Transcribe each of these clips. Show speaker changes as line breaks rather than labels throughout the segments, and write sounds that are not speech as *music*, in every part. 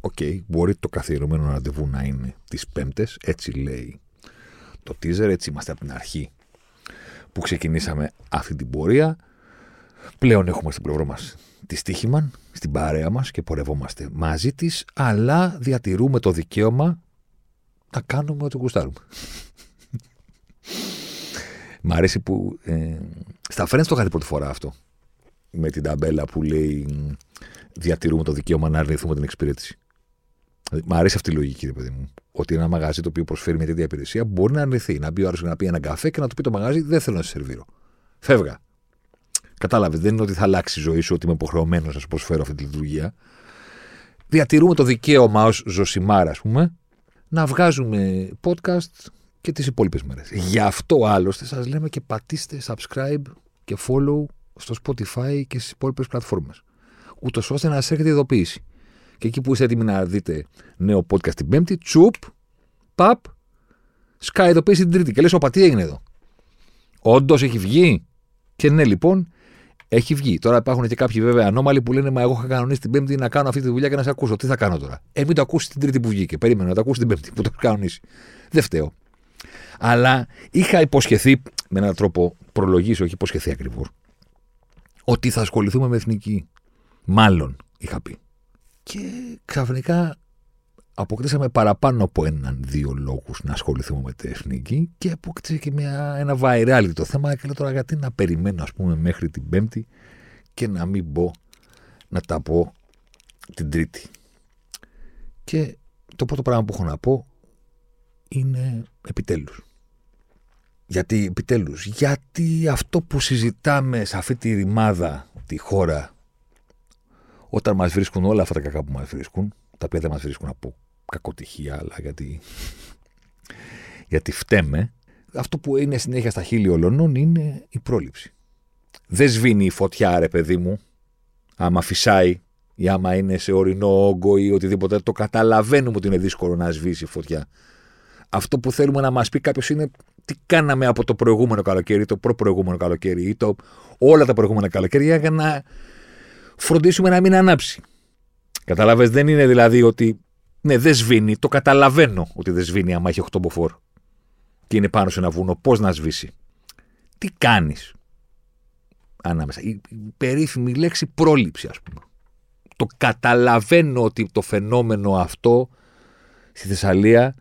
OK, okay, μπορεί το καθιερωμένο ραντεβού να είναι τις Πέμπτες, έτσι λέει το teaser, έτσι είμαστε από την αρχή που ξεκινήσαμε αυτή την πορεία. Πλέον έχουμε στην πλευρό μας τη Στίχημαν στην παρέα μας και πορευόμαστε μαζί της, αλλά διατηρούμε το δικαίωμα να κάνουμε ό,τι γουστάρουμε. Μ' αρέσει που ε, στα Friends το είχατε πρώτη φορά αυτό. Με την ταμπέλα που λέει διατηρούμε το δικαίωμα να αρνηθούμε την εξυπηρέτηση. Μ' αρέσει αυτή η λογική, ρε παιδί μου. Ότι ένα μαγαζί το οποίο προσφέρει μια τέτοια υπηρεσία μπορεί να αρνηθεί. Να μπει ο άλλος να πει ένα καφέ και να του πει το μαγαζί δεν θέλω να σε σερβίρω. Φεύγα. Κατάλαβες, δεν είναι ότι θα αλλάξει η ζωή σου, ότι είμαι υποχρεωμένος να σου προσφέρω αυτή τη λειτουργία. Διατηρούμε το δικαίωμα ως Ζωσιμάρα, ας πούμε, να βγάζουμε podcast και τις υπόλοιπες μέρες. Γι' αυτό άλλωστε σας λέμε και πατήστε subscribe και follow στο Spotify και στις υπόλοιπες πλατφόρμες. Ούτως ώστε να σας έρχεται ειδοποίηση. Και εκεί που είστε έτοιμοι να δείτε νέο podcast την Πέμπτη, τσουπ, παπ, σκάει ειδοποίηση την Τρίτη. Και λες, Οπα, τι έγινε εδώ. Όντως έχει βγει. Και ναι, λοιπόν, έχει βγει. Τώρα υπάρχουν και κάποιοι βέβαια ανώμαλοι που λένε Μα εγώ είχα κανονίσει την Πέμπτη να κάνω αυτή τη δουλειά και να σε ακούσω. Τι θα κάνω τώρα; Ε, μην το ακούσεις την Τρίτη που βγήκε. Περίμενα να το ακούσεις την Πέμπτη που το έχει κανονίσει. Δεν φταίω. Αλλά είχα υποσχεθεί με έναν τρόπο προλογίσει, όχι υποσχεθεί ακριβώς, ότι θα ασχοληθούμε με εθνική. Μάλλον είχα πει. Και ξαφνικά αποκτήσαμε παραπάνω από έναν-δύο λόγους να ασχοληθούμε με την εθνική και αποκτήσε και μια, ένα viral το θέμα. Και λέω τώρα γιατί να περιμένω, ας πούμε, μέχρι την Πέμπτη και να μην μπω να τα πω την Τρίτη. Και το πρώτο πράγμα που έχω να πω είναι επιτέλους. Γιατί επιτέλους, γιατί αυτό που συζητάμε σε αυτή τη ρημάδα τη χώρα όταν μας βρίσκουν όλα αυτά τα κακά που μας βρίσκουν, τα οποία δεν μας βρίσκουν από κακοτυχία, αλλά γιατί, *laughs* γιατί φταίμε, αυτό που είναι συνέχεια στα χείλη ολονών είναι η πρόληψη. Δεν σβήνει η φωτιά, ρε παιδί μου, άμα φυσάει ή άμα είναι σε ορεινό όγκο ή οτιδήποτε. Το καταλαβαίνουμε ότι είναι δύσκολο να σβήσει η φωτιά. Αυτό που θέλουμε να μας πει κάποιος είναι τι κάναμε από το προηγούμενο καλοκαίρι, το προ-προηγούμενο καλοκαίρι ή το, όλα τα προηγούμενα καλοκαίρια για να φροντίσουμε να μην ανάψει. Κατάλαβε, δεν είναι δηλαδή ότι ναι, δεν σβήνει. Το καταλαβαίνω ότι δεν σβήνει άμα έχει 8 μποφόρ και είναι πάνω σε ένα βουνό. Πώς να σβήσει. Τι κάνεις. Ανάμεσα. Η περίφημη λέξη πρόληψη, ας πούμε. Το καταλαβαίνω ότι το φαινόμενο αυτό στη Θεσσαλία,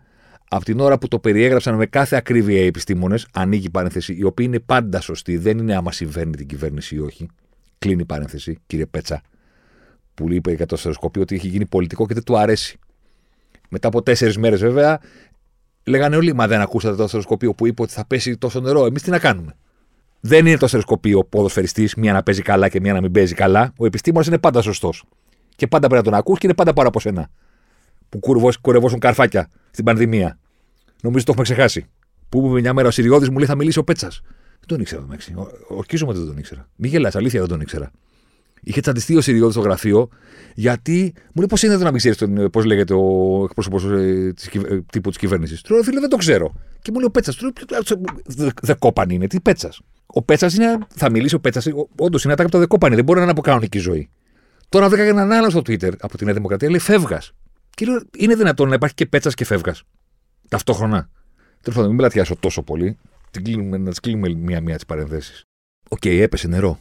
από την ώρα που το περιέγραψαν με κάθε ακρίβεια οι επιστήμονες, ανοίγει παρένθεση, η οποία είναι πάντα σωστή, δεν είναι άμα συμβαίνει την κυβέρνηση ή όχι. Κλείνει παρένθεση, κύριε Πέτσα, που είπε για το στερεοσκοπείο ότι έχει γίνει πολιτικό και δεν του αρέσει. Μετά από τέσσερις μέρες, βέβαια, λέγανε όλοι: Μα δεν ακούσατε το αστεροσκοπείο που είπε ότι θα πέσει τόσο νερό. Εμείς τι να κάνουμε; Δεν είναι το αστεροσκοπείο ποδοσφαιριστής, μία να παίζει καλά και μία να μην παίζει καλά. Ο επιστήμονας είναι πάντα σωστός. Και πάντα πρέπει να τον ακούς και είναι πάντα πάρα από σένα. Που κουρευόσουν καρφάκια στην πανδημία. Νομίζω το έχουμε ξεχάσει. Που είπε μια μέρα ο Σιριώδη μου λέει θα μιλήσει ο Πέτσας. Δεν τον ήξερα, Μέξι. Ορκίζομαι ότι δεν τον ήξερα. Μη γελάς, αλήθεια δεν τον ήξερα. Είχε τσαντιστεί ο Σιριώδης στο γραφείο, γιατί μου λέει πώς είναι εδώ να μην ξέρεις πώς λέγεται ο εκπρόσωπος ε, ε, τύπου της κυβέρνησης. Του λέω, φίλε, δεν το ξέρω. Και μου λέει ο Πέτσας, του λέω, Δεκόπαν είναι, τι Πέτσας. Ο Πέτσας είναι, θα μιλήσει ο Πέτσας, όντως είναι ατάκα από το Δεκόπαν, δεν μπορεί να είναι από κανονική ζωή. Τώρα βρήκα έναν άλλο στο Twitter από τη Νέα Δημοκρατία, λέει φεύγας. Και λέω, είναι δυνατόν να υπάρχει και Πέτσας και φεύγας. Ταυτόχρονα. Τέλος πάντων, μην πλατιάσω τόσο πολύ. Την κλείνουμε, να τις κλείνουμε μία-μία τις παρενθέσεις. OK, okay, έπεσε νερό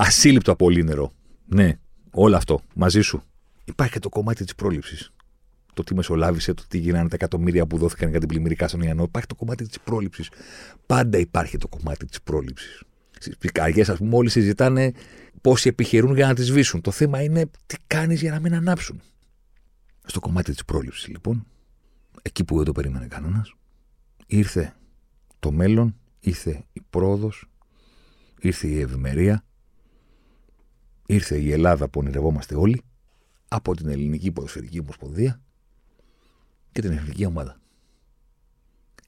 ασύλληπτο από πολύ νερό. Ναι, όλο αυτό μαζί σου. Υπάρχει και το κομμάτι της πρόληψης. Το τι μεσολάβησε, το τι γίνανε τα εκατομμύρια που δόθηκαν για τα αντιπλημμυρικά στον Ιανό. Υπάρχει το κομμάτι της πρόληψης. Πάντα υπάρχει το κομμάτι της πρόληψης. Στις πυρκαγιές, ας πούμε, όλοι συζητάνε πόσοι επιχειρούν για να τις σβήσουν. Το θέμα είναι τι κάνεις για να μην ανάψουν. Στο κομμάτι της πρόληψης, λοιπόν, εκεί που δεν το περίμενε κανένας. Ήρθε το μέλλον, ήρθε η πρόοδος, ήρθε η ευημερία, ήρθε η Ελλάδα που ονειρευόμαστε όλοι από την ελληνική ποδοσφαιρική ομοσπονδία και την εθνική ομάδα.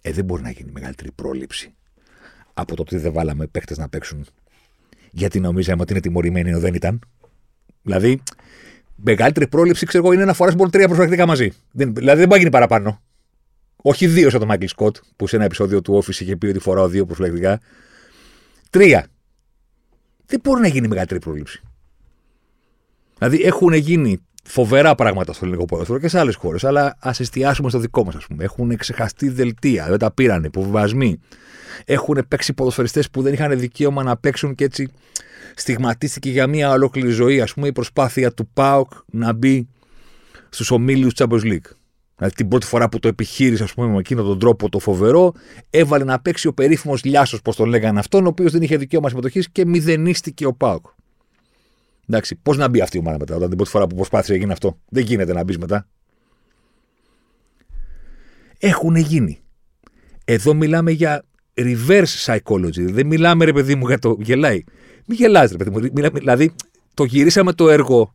Ε, δεν μπορεί να γίνει μεγαλύτερη πρόληψη από το ότι δεν βάλαμε παίχτε να παίξουν γιατί νομίζαμε ότι είναι τιμωρημένοι ενώ δεν ήταν. Δηλαδή, μεγαλύτερη πρόληψη, ξέρω εγώ, είναι να φοράς μόνο τρία προσφυγικά μαζί. Δεν, δηλαδή δεν μπορεί να γίνει παραπάνω. Όχι δύο σαν τον Μάικλ Σκοτ, που σε ένα επεισόδιο του Office είχε πει ότι φοράω δύο προσφυγικά. Τρία. Δεν μπορεί να γίνει μεγαλύτερη πρόληψη. Δηλαδή έχουν γίνει φοβερά πράγματα στο ελληνικό ποδόσφαιρο και σε άλλες χώρες. Αλλά ας εστιάσουμε στο δικό μας, ας πούμε. Έχουν ξεχαστεί δελτία, δεν τα πήραν, υποβιβασμοί. Έχουν παίξει ποδοσφαιριστές που δεν είχαν δικαίωμα να παίξουν και έτσι στιγματίστηκε για μια ολόκληρη ζωή, ας πούμε, η προσπάθεια του ΠΑΟΚ να μπει στους ομίλους Champions League. Δηλαδή την πρώτη φορά που το επιχείρησε, ας πούμε, με εκείνον τον τρόπο το φοβερό, έβαλε να παίξει ο περίφημος Λιάσος, πώς τον λέγανε αυτόν, ο οποίος δεν είχε δικαίωμα συμμετοχής και μηδενίστηκε ο ΠΑΟΚ. Εντάξει, πώς να μπει αυτή η ομάδα μετά, όταν την πρώτη φορά που προσπάθησε γίνει αυτό. Δεν γίνεται να μπεις μετά. Έχουν γίνει. Εδώ μιλάμε για reverse psychology. Δεν μιλάμε, ρε παιδί μου, για το. Γελάει. Μην γελάς, ρε παιδί μου. Μιλάμε, δηλαδή, το γυρίσαμε το έργο.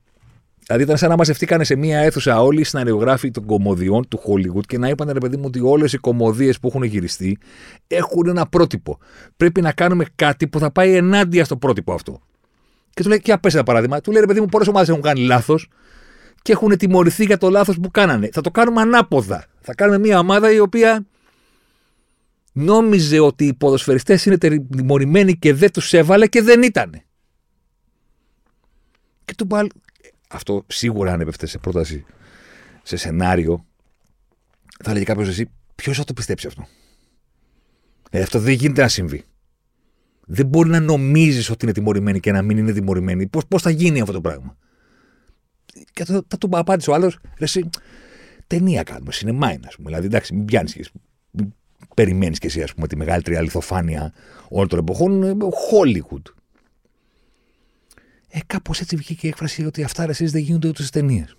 Δηλαδή, ήταν σαν να μαζευτήκανε σε μία αίθουσα όλοι οι συναρεογράφοι των κομμωδιών του Hollywood και να είπαν, ρε παιδί μου, ότι όλες οι κομμωδίες που έχουν γυριστεί έχουν ένα πρότυπο. Πρέπει να κάνουμε κάτι που θα πάει ενάντια στο πρότυπο αυτό. Και του λέει, και απέσαι ένα παράδειγμα. Του λέει, ρε παιδί μου, πολλές ομάδες έχουν κάνει λάθος και έχουν τιμωρηθεί για το λάθος που κάνανε. Θα το κάνουμε ανάποδα. Θα κάνουμε μια ομάδα η οποία νόμιζε ότι οι ποδοσφαιριστές είναι τιμωρημένοι και δεν τους έβαλε και δεν ήταν. Και του πάλι... Αυτό σίγουρα αν έπεφτε σε πρόταση, σε σενάριο, θα λέγει κάποιος εσύ, ποιος θα το πιστέψει αυτό; Ε, αυτό δεν γίνεται να συμβεί. Δεν μπορεί να νομίζεις ότι είναι τιμωρημένοι και να μην είναι τιμωρημένοι. Πώς θα γίνει αυτό το πράγμα; Και θα, θα του απάντησε ο άλλος, εσύ, ταινία κάνουμε, σινεμά είναι, ας πούμε. Δηλαδή, εντάξει, μην πιάνεις περιμένεις κι εσύ, ας πούμε, τη μεγαλύτερη αληθοφάνεια όλων των εποχών, ε, Hollywood. Ε, κάπως έτσι βγήκε η έκφραση ότι αυτά εσείς δεν γίνονται ούτε στις ταινίες.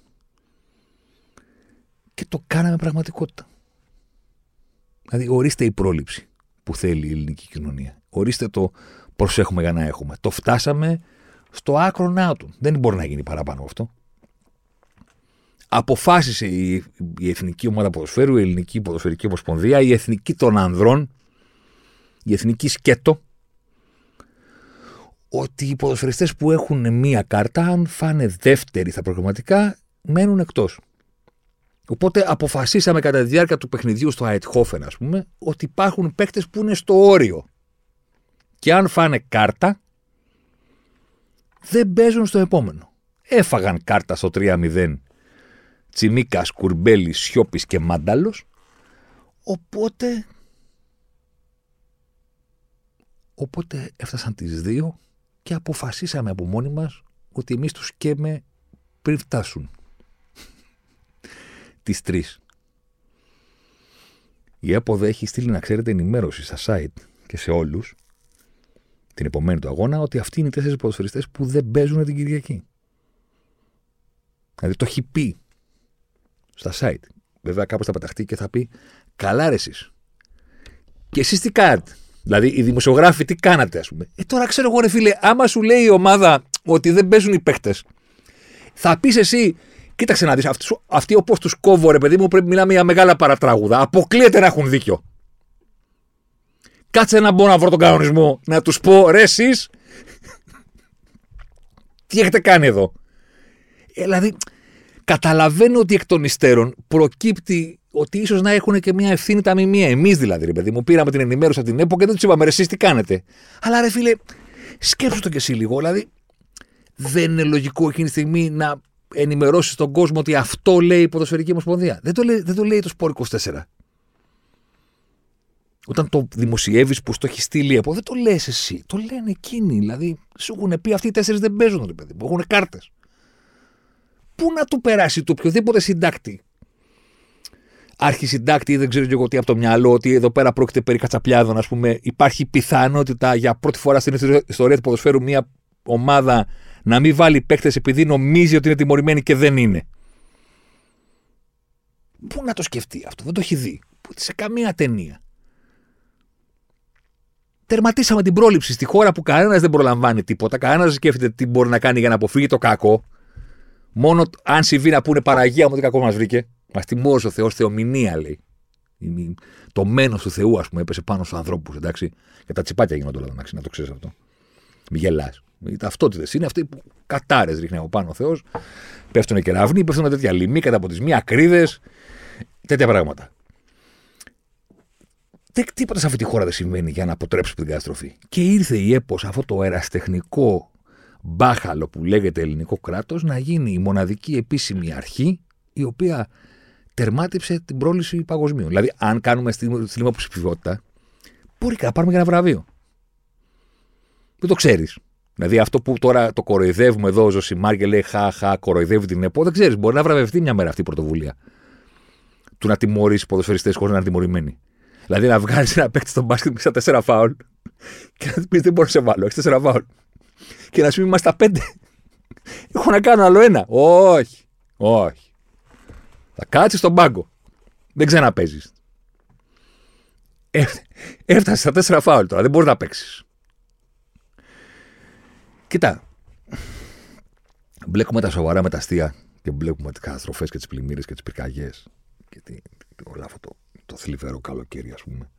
Και το κάναμε πραγματικότητα. Δηλαδή, ορίστε η πρόληψη που θέλει η ελληνική κοινωνία. Ορίστε το προσέχουμε για να έχουμε. Το φτάσαμε στο άκρο νάτου. Δεν μπορεί να γίνει παραπάνω αυτό αποφάσισε η, η Εθνική Ομάδα Ποδοσφαίρου, η Ελληνική Ποδοσφαιρική Ομοσπονδία, η Εθνική των Ανδρών, η Εθνική Σκέτο, ότι οι ποδοσφαιριστές που έχουν μία κάρτα, αν φάνε δεύτερη στα προγραμματικά, μένουν εκτός. Οπότε αποφασίσαμε κατά τη διάρκεια του παιχνιδιού στο Αιτχόφεν, ας πούμε, ότι υπάρχουν παίκτες που είναι στο όριο. Και αν φάνε κάρτα, δεν παίζουν στο επόμενο. Έφαγαν κάρτα στο 3-0 Τσιμίκας, Κουρμπέλης, Σιώπης και Μάνταλος. Οπότε. Οπότε έφτασαν τις δύο και αποφασίσαμε από μόνοι μας ότι εμείς τους καίμε πριν φτάσουν. *laughs* τις τρεις. Η ΕΠΟΔ έχει στείλει να ξέρετε ενημέρωση στα site και σε όλους την επομένη του αγώνα ότι αυτοί είναι οι τέσσερις ποδοσφαιριστές που δεν παίζουν την Κυριακή. Δηλαδή το έχει πει στα site. Βέβαια, κάπως θα πεταχτεί και θα πει Καλά, ρε εσείς. Και εσείς τι κάνετε; Δηλαδή, οι δημοσιογράφοι τι κάνατε, ας πούμε; Ε, τώρα ξέρω εγώ, ρε φίλε, άμα σου λέει η ομάδα ότι δεν παίζουν οι παίχτε, θα πεις εσύ, κοίταξε να δεις, αυτοί, αυτοί όπως τους κόβω, ρε παιδί μου, πρέπει να μιλάμε για μεγάλα παρατράγουδα. Αποκλείεται να έχουν δίκιο. Κάτσε να μπω να βρω τον κανονισμό, να τους πω, ρε εσείς, τι έχετε κάνει εδώ; Ε, δηλαδή, Καταλαβαίνω ότι εκ των υστέρων προκύπτει ότι ίσως να έχουν και μια ευθύνη τα μημία. Εμείς δηλαδή, ρε παιδί μου, πήραμε την ενημέρωση από την ΕΠΟ και δεν τους είπαμε, ρε, εσείς τι κάνετε. Αλλά ρε φίλε, σκέψου το κι εσύ λίγο. Δηλαδή, δεν είναι λογικό εκείνη τη στιγμή να ενημερώσεις τον κόσμο ότι αυτό λέει η Ποδοσφαιρική Ομοσπονδία. Δεν το λέει, δεν το, λέει το Σπόρ 24. Όταν το δημοσιεύεις που στο έχεις στείλει από, δεν το λες εσύ. Το λένε εκείνοι. Δηλαδή, σου έχουν πει αυτοί οι τέσσερις δεν παίζουν, ρε παιδί μου. Έχουν κάρτες πού να του περάσει το οποιοδήποτε συντάκτη. Αρχισυντάκτη ή δεν ξέρω και εγώ τι από το μυαλό, ότι εδώ πέρα πρόκειται περί κατσαπλιάδων, ας πούμε. Υπάρχει πιθανότητα για πρώτη φορά στην ιστορία του ποδοσφαίρου μια ομάδα να μην βάλει παίκτες επειδή νομίζει ότι είναι τιμωρημένη και δεν είναι. Πού να το σκεφτεί αυτό, δεν το έχει δει. Σε καμία ταινία. Τερματίσαμε την πρόληψη στη χώρα που κανένας δεν προλαμβάνει τίποτα. Κανένας δεν σκέφτεται τι μπορεί να κάνει για να αποφύγει το κακό. Μόνο αν συμβεί να πούνε Παραγία μου τι κακό μας βρήκε. Μα τιμώρησε ο Θεός, θεομηνία λέει. Το μένος του Θεού, ας πούμε, έπεσε πάνω στους ανθρώπους, εντάξει. Και τα τσιπάκια γίνονται όλα, εντάξει, να το ξέρεις αυτό. Μη γελάς. Οι ταυτότητες είναι αυτοί που κατάρες ρίχνει από πάνω ο Θεός. Πέφτουν κεραυνοί, πέφτουν τέτοια λοιμοί, καταποτισμοί, ακρίδες. Τέτοια πράγματα. Τίποτα σε αυτή τη χώρα δεν συμβαίνει για να αποτρέψεις την καταστροφή. Και ήρθε η ΕΠΟ, αυτό το εραστεχνικό μπάχαλο που λέγεται ελληνικό κράτος, να γίνει η μοναδική επίσημη αρχή η οποία τερμάτιψε την πρόλυση παγκοσμίων. Δηλαδή, αν κάνουμε στη ψηφιότητα, μπορεί να πάρουμε και ένα βραβείο. Δεν το ξέρεις. Δηλαδή, αυτό που τώρα το κοροϊδεύουμε εδώ, ο Ζωσιμάρ και λέει Χα, κοροϊδεύει την ΕΠΟ, δεν ξέρεις. Μπορεί να βραβευτεί μια μέρα αυτή η πρωτοβουλία. Του να τιμωρήσει ποδοσφαιριστές χωρίς να είναι τιμωρημένοι. Δηλαδή, να βγάλεις ένα παίκτη στον μπάσκετ με στα τέσσερα φάουλ και να πεις δεν μπορώ να σε βάλω, έχεις τέσσερα φάουλ. Και να σου πει είμαστε πέντε. Έχω να κάνω άλλο ένα. Όχι. Όχι. Θα κάτσεις στον πάγκο. Δεν ξαναπέζεις. Έφτασες στα τέσσερα φάουλ τώρα. Δεν μπορείς να παίξεις. Κοίτα. Μπλέκουμε τα σοβαρά με τα αστεία και μπλέκουμε τις καταστροφές και τις πλημμύρες και τις πυρκαγιές. Και τι, όλο αυτό το, το θλιβερό καλοκαίρι, ας πούμε.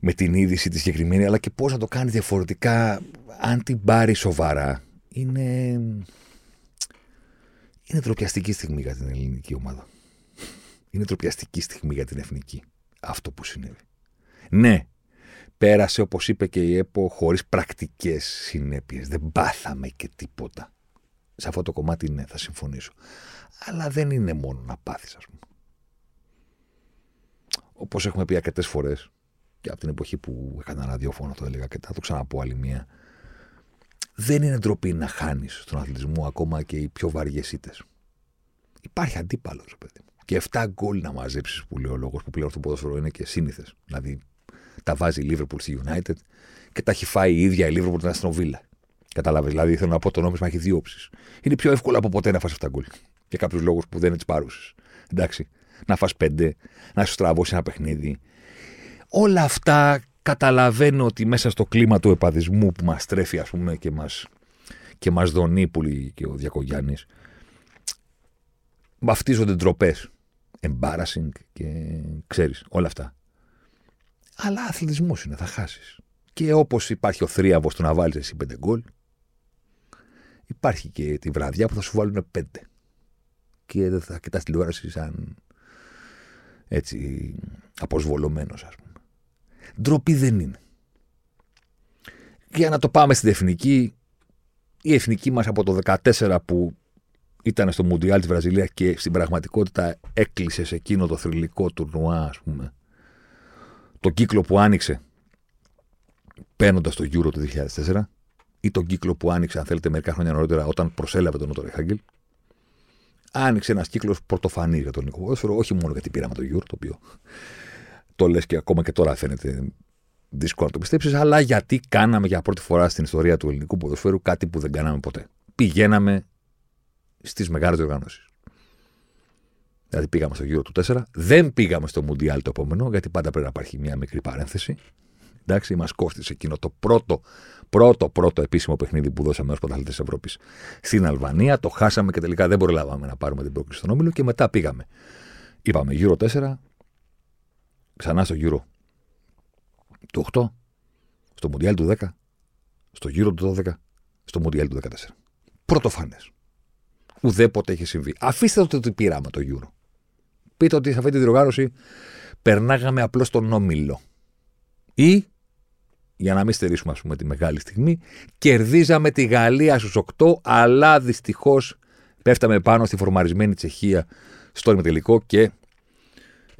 Με την είδηση τη συγκεκριμένη, αλλά και πώς να το κάνεις διαφορετικά, αν την πάρεις σοβαρά. Είναι. Είναι τροπιαστική στιγμή για την ελληνική ομάδα. Είναι τροπιαστική στιγμή για την εθνική. Αυτό που συνέβη. Ναι, πέρασε όπως είπε και η ΕΠΟ χωρίς πρακτικές συνέπειες. Δεν πάθαμε και τίποτα. Σε αυτό το κομμάτι ναι, θα συμφωνήσω. Αλλά δεν είναι μόνο να πάθεις ας πούμε. Όπως έχουμε πει αρκετές φορές και από την εποχή που έκανα ραδιόφωνο το έλεγα και θα το ξαναπώ άλλη μία. Δεν είναι ντροπή να χάνεις στον αθλητισμό ακόμα και οι πιο βαριές ήττες. Υπάρχει αντίπαλος, παιδί. Και 7 γκολ να μαζέψεις που λέει ο λόγος που πλέον στο ποδόσφαιρο είναι και σύνηθες. Δηλαδή τα βάζει η Liverpool στη United και τα έχει φάει η ίδια η Liverpool την Άστον Βίλα. Κατάλαβε. Δηλαδή θέλω να πω το νόμισμα έχει δύο όψεις. Είναι πιο εύκολο από ποτέ να φας 7 γκολ. Για κάποιους λόγους που δεν είναι της παρούσης. Εντάξει. Να φας πέντε, να σου στραβώσει ένα παιχνίδι. Όλα αυτά καταλαβαίνω ότι μέσα στο κλίμα του οπαδισμού που μας τρέφει, ας πούμε, και μας και μας δονεί που λέει και ο Διακογιάννης, βαφτίζονται ντροπές. Embarrassing και ξέρεις όλα αυτά. Αλλά αθλητισμός είναι, θα χάσεις. Και όπως υπάρχει ο θρίαβο του να βάλεις εσύ πέντε γκολ, υπάρχει και τη βραδιά που θα σου βάλουν πέντε. Και δεν θα κοιτά τηλεόραση σαν έτσι αποσβολωμένος, ας πούμε. Ντροπή δεν είναι. Για να το πάμε στην εθνική, η εθνική μας από το 14 που ήταν στο Μουντιάλ της Βραζιλίας και στην πραγματικότητα έκλεισε σε εκείνο το θρηλυκό τουρνουά, ας πούμε, το κύκλο που άνοιξε παίρνοντας το Euro του 2004 ή τον κύκλο που άνοιξε, αν θέλετε, μερικά χρόνια νωρίτερα όταν προσέλαβε τον Νότο Ρεχάγκελ. Άνοιξε ένας κύκλος πρωτοφανής για τον ελληνικό ποδόσφαιρο, όχι μόνο γιατί πήραμε το Euro, το οποίο το λες και ακόμα και τώρα φαίνεται δύσκολο να το πιστέψεις, αλλά γιατί κάναμε για πρώτη φορά στην ιστορία του ελληνικού ποδοσφαίρου κάτι που δεν κάναμε ποτέ. Πηγαίναμε στις μεγάλες διοργανώσεις. Δηλαδή πήγαμε στο γύρο του 4, δεν πήγαμε στο Μουντιάλ το επόμενο, γιατί πάντα πρέπει να υπάρχει μια μικρή παρένθεση. Εντάξει, μας κόστησε εκείνο το πρώτο, πρώτο, πρώτο επίσημο παιχνίδι που δώσαμε ως πρωταθλητές Ευρώπης στην Αλβανία. Το χάσαμε και τελικά δεν προλάβαμε να πάρουμε την πρόκληση στον όμιλο και μετά πήγαμε. Είπαμε γύρω 4, ξανά στο γύρο του 8, στο Μουντιάλ του 10, στο γύρο του 12, στο Μουντιάλ του 14. Πρωτοφανές. Ουδέποτε έχει συμβεί. Αφήστε το ότι πήραμε το γύρο. Πείτε ότι σε αυτή τη διοργάνωση περνάγαμε απλώς τον όμιλο. Ή, για να μην στερήσουμε ας πούμε, τη μεγάλη στιγμή, κερδίζαμε τη Γαλλία στους 8, αλλά δυστυχώς πέφταμε πάνω στη φορμαρισμένη Τσεχία στο ημιτελικό και ε,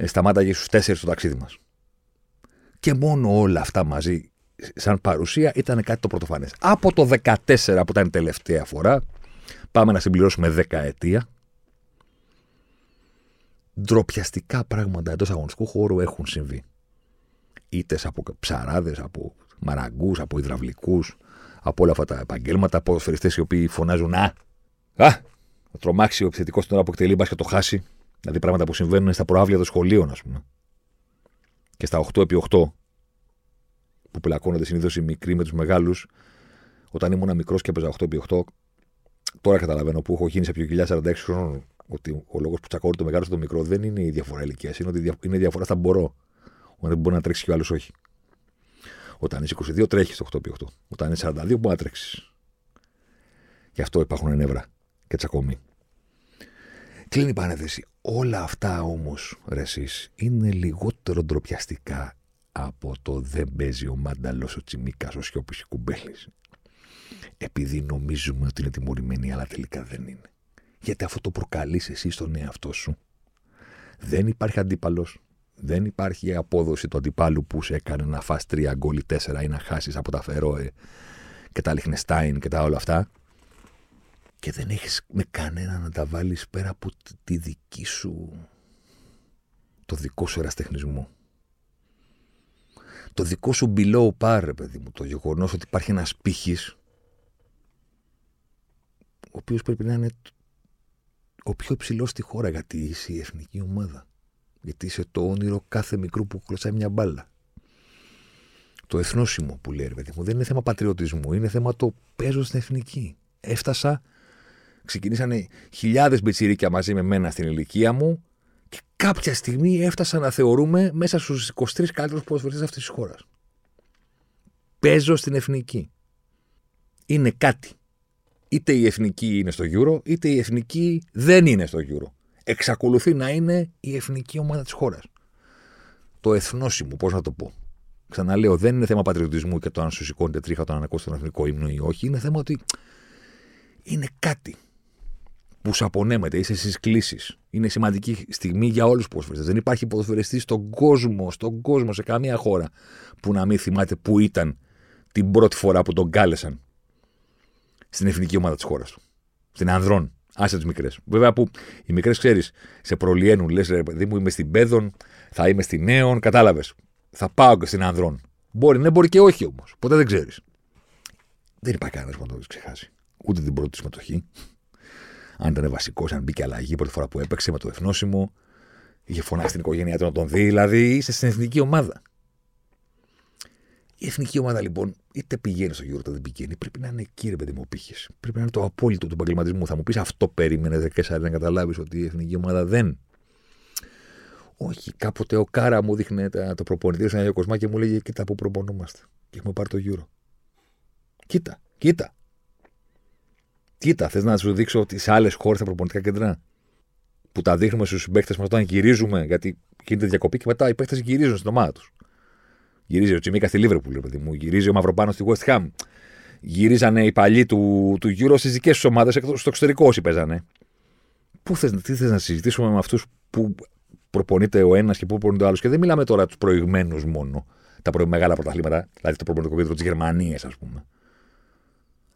σταμάταγε στους 4 στο ταξίδι μας. Και μόνο όλα αυτά μαζί, σαν παρουσία, ήταν κάτι το πρωτοφανές. Από το 14 που ήταν η τελευταία φορά, πάμε να συμπληρώσουμε δεκαετία, ντροπιαστικά πράγματα εντός αγωνιστικού χώρου έχουν συμβεί. Είτε από ψαράδες, από μαραγκούς, από υδραυλικούς, από όλα αυτά τα επαγγέλματα, από σφαιριστέ οι οποίοι φωνάζουν Α, α, θα τρομάξει ο επιθετικός την ώρα που εκτελεί, μπα και το χάσει. Δηλαδή πράγματα που συμβαίνουν στα προάβλια των σχολείων, ας πούμε. Και στα 8x8, που πλακώνονται συνήθως οι μικροί με τους μεγάλους, όταν ήμουν μικρός και έπαιζα 8x8, τώρα καταλαβαίνω που έχω γίνει σε πιο κοιλιά 46 χρόνων. Ότι ο λόγος που τσακώνει το μεγάλο στο μικρό δεν είναι η διαφορά ηλικίας, είναι ότι είναι η διαφορά στα μπορώ. Όταν μπορεί να τρέξει και ο άλλος όχι. Όταν είσαι 22, τρέχεις το 8x8. Όταν είσαι 42, μπορεί να τρέξεις. Γι' αυτό υπάρχουν νεύρα και τσακωμοί. Κλείνει η παρένθεση. Όλα αυτά όμως, ρε εσείς, είναι λιγότερο ντροπιαστικά από το δεν παίζει ο Μάνταλος, ο Τσιμίκας, ο Σιώπης ο Κουμπέλης. Επειδή νομίζουμε ότι είναι τιμωρημένοι, αλλά τελικά δεν είναι. Γιατί αυτό το προκαλείς εσύ στον εαυτό σου. Δεν υπάρχει αντίπαλος. Δεν υπάρχει απόδοση του αντιπάλου που σε έκανε να φας τρία γκολ ή τέσσερα ή να χάσεις από τα Φερόε και τα Λιχνεστάιν και τα όλα αυτά. Και δεν έχεις με κανένα να τα βάλεις πέρα από τη δική σου το δικό σου εραστεχνισμό. Το δικό σου below par, παιδί μου. Το γεγονός ότι υπάρχει ένας πύχης ο οποίος πρέπει να είναι ο πιο υψηλό στη χώρα γιατί είσαι η εθνική ομάδα. Γιατί είσαι το όνειρο κάθε μικρού που κλωτσάει μια μπάλα. Το εθνόσημο που λέει, ρε παιδί μου, δεν είναι θέμα πατριωτισμού, είναι θέμα το παίζω στην εθνική. Έφτασα, ξεκινήσανε χιλιάδες μπιτσιρίκια μαζί με μένα στην ηλικία μου και κάποια στιγμή έφτασα να θεωρούμε μέσα στους 23 καλύτερους ποδοσφαιριστές αυτής της χώρας. Παίζω στην εθνική. Είναι κάτι. Είτε η εθνική είναι στο Euro, είτε η εθνική δεν είναι στο Euro εξακολουθεί να είναι η εθνική ομάδα της χώρας. Το εθνόσημο, πώς να το πω. Ξαναλέω, δεν είναι θέμα πατριωτισμού και το αν σου σηκώνεται τρίχα όταν ακούσει τον εθνικό ύμνο ή όχι. Είναι θέμα ότι είναι κάτι που σου απονέμεται, είσαι στις κλήσεις. Είναι σημαντική στιγμή για όλους του ποδοσφαιριστέ. Δεν υπάρχει ποδοσφαιριστή στον κόσμο, στον κόσμο, σε καμία χώρα που να μην θυμάται που ήταν την πρώτη φορά που τον κάλεσαν στην εθνική ομάδα της χώρας του. Στην Ανδρών. Άσε τι μικρές. Βέβαια που οι μικρές ξέρεις, σε προλυαίνουν, λες, ρε παιδί μου, είμαι στην Πέδων, θα είμαι στην Νέων, κατάλαβες. Θα πάω και στην Ανδρών. Μπορεί, ναι, μπορεί και όχι όμως. Ποτέ δεν ξέρεις. Δεν υπάρχει κανένας που να το ξεχάσει. Ούτε την πρώτη συμμετοχή. Αν ήταν βασικός, αν μπήκε αλλαγή πρώτη φορά που έπαιξε με το εθνόσημο. Είχε φωνάξει την οικογένειά του να τον δει. Δηλαδή είσαι στην εθνική ομάδα. Η εθνική ομάδα λοιπόν, είτε πηγαίνει στο Euro, είτε δεν πηγαίνει, πρέπει να είναι εκεί, ρε παιδί μου, πύχη. Πρέπει να είναι το απόλυτο του επαγγελματισμού. Θα μου πεις αυτό περίμενε 14 να καταλάβεις ότι η εθνική ομάδα δεν. Όχι, κάποτε ο Κάρα μου δείχνει το προπονητή σε ένα κοσμά και μου λέγε: Κοίτα που προπονούμαστε. Και έχουμε πάρει το Euro. Κοίτα, κοίτα. Κοίτα, θες να σου δείξω ότι σε άλλες χώρες τα προπονητικά κέντρα που τα δείχνουμε στους συμπαίκτες μας όταν γυρίζουμε, γιατί γίνεται διακοπή και μετά οι παίχτε γυρίζουν στην ομάδα τους. Γυρίζει ο Τσιμίκα στη Λίβερπουλ, παιδί μου. Γυρίζει ο Μαυροπάνος στη West Ham. Γυρίζανε οι παλιοί του, του Euro στις δικές τους ομάδες, στο εξωτερικό όσοι παίζανε. Πού θες, τι θες να συζητήσουμε με αυτούς που προπονείται ο ένας και πού προπονείται ο άλλος; Και δεν μιλάμε τώρα τους προηγμένους μόνο. Τα προ... μεγάλα πρωταθλήματα, δηλαδή το προπονητικό κέντρο της Γερμανίας, ας πούμε.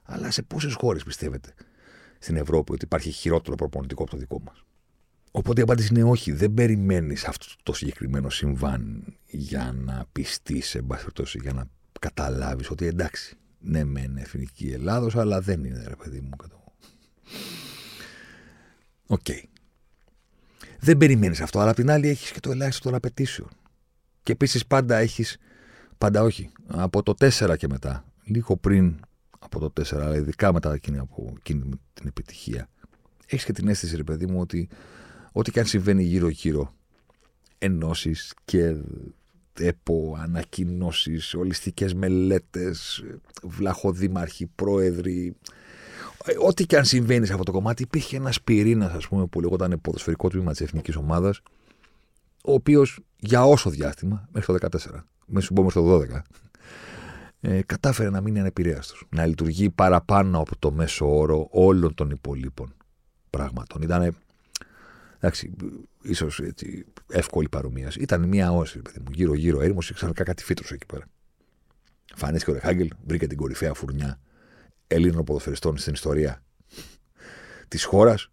Αλλά σε πόσες χώρες πιστεύετε στην Ευρώπη ότι υπάρχει χειρότερο προπονητικό από το δικό μας; Οπότε η απάντηση είναι όχι. Δεν περιμένεις αυτό το συγκεκριμένο συμβάν για να πειστείς, σε πάση για να καταλάβεις ότι εντάξει, ναι, μεν εθνική Ελλάδος, αλλά δεν είναι ρε παιδί μου. OK. Okay. Δεν περιμένεις αυτό, αλλά απ' την άλλη έχεις και το ελάχιστο των απαιτήσεων. Και επίσης πάντα έχεις. Πάντα όχι. Από το 4 και μετά. Λίγο πριν από το 4, αλλά ειδικά μετά εκείνη, από εκείνη την επιτυχία. Έχεις και την αίσθηση, ρε παιδί μου, ότι ό,τι και αν συμβαίνει γύρω-γύρω, ενώσεις και ΕΠΟ, ανακοινώσεις, ολιστικές μελέτες, βλαχοδήμαρχοι, πρόεδροι. Ό,τι και αν συμβαίνει σε αυτό το κομμάτι, υπήρχε ένας πυρήνας, ας πούμε, που λεγόταν ποδοσφαιρικό τμήμα της εθνικής ομάδας, ο οποίος για όσο διάστημα, μέχρι το 14, μέχρι το 12, ε, κατάφερε να μείνει ανεπηρέαστος. Να λειτουργεί παραπάνω από το μέσο όρο όλων των υπολείπων πράγματων. Ήταν εντάξει, ίσως εύκολη παρομοίαση. Ήταν μια όση, παιδί μου, γύρω-γύρω έρημος και ξαφνικά κάτι φύτρωσε εκεί πέρα. Φανίστηκε ο Ρεχάγκελ, βρήκε την κορυφαία φουρνιά Ελλήνων ποδοσφαιριστών στην ιστορία της χώρας.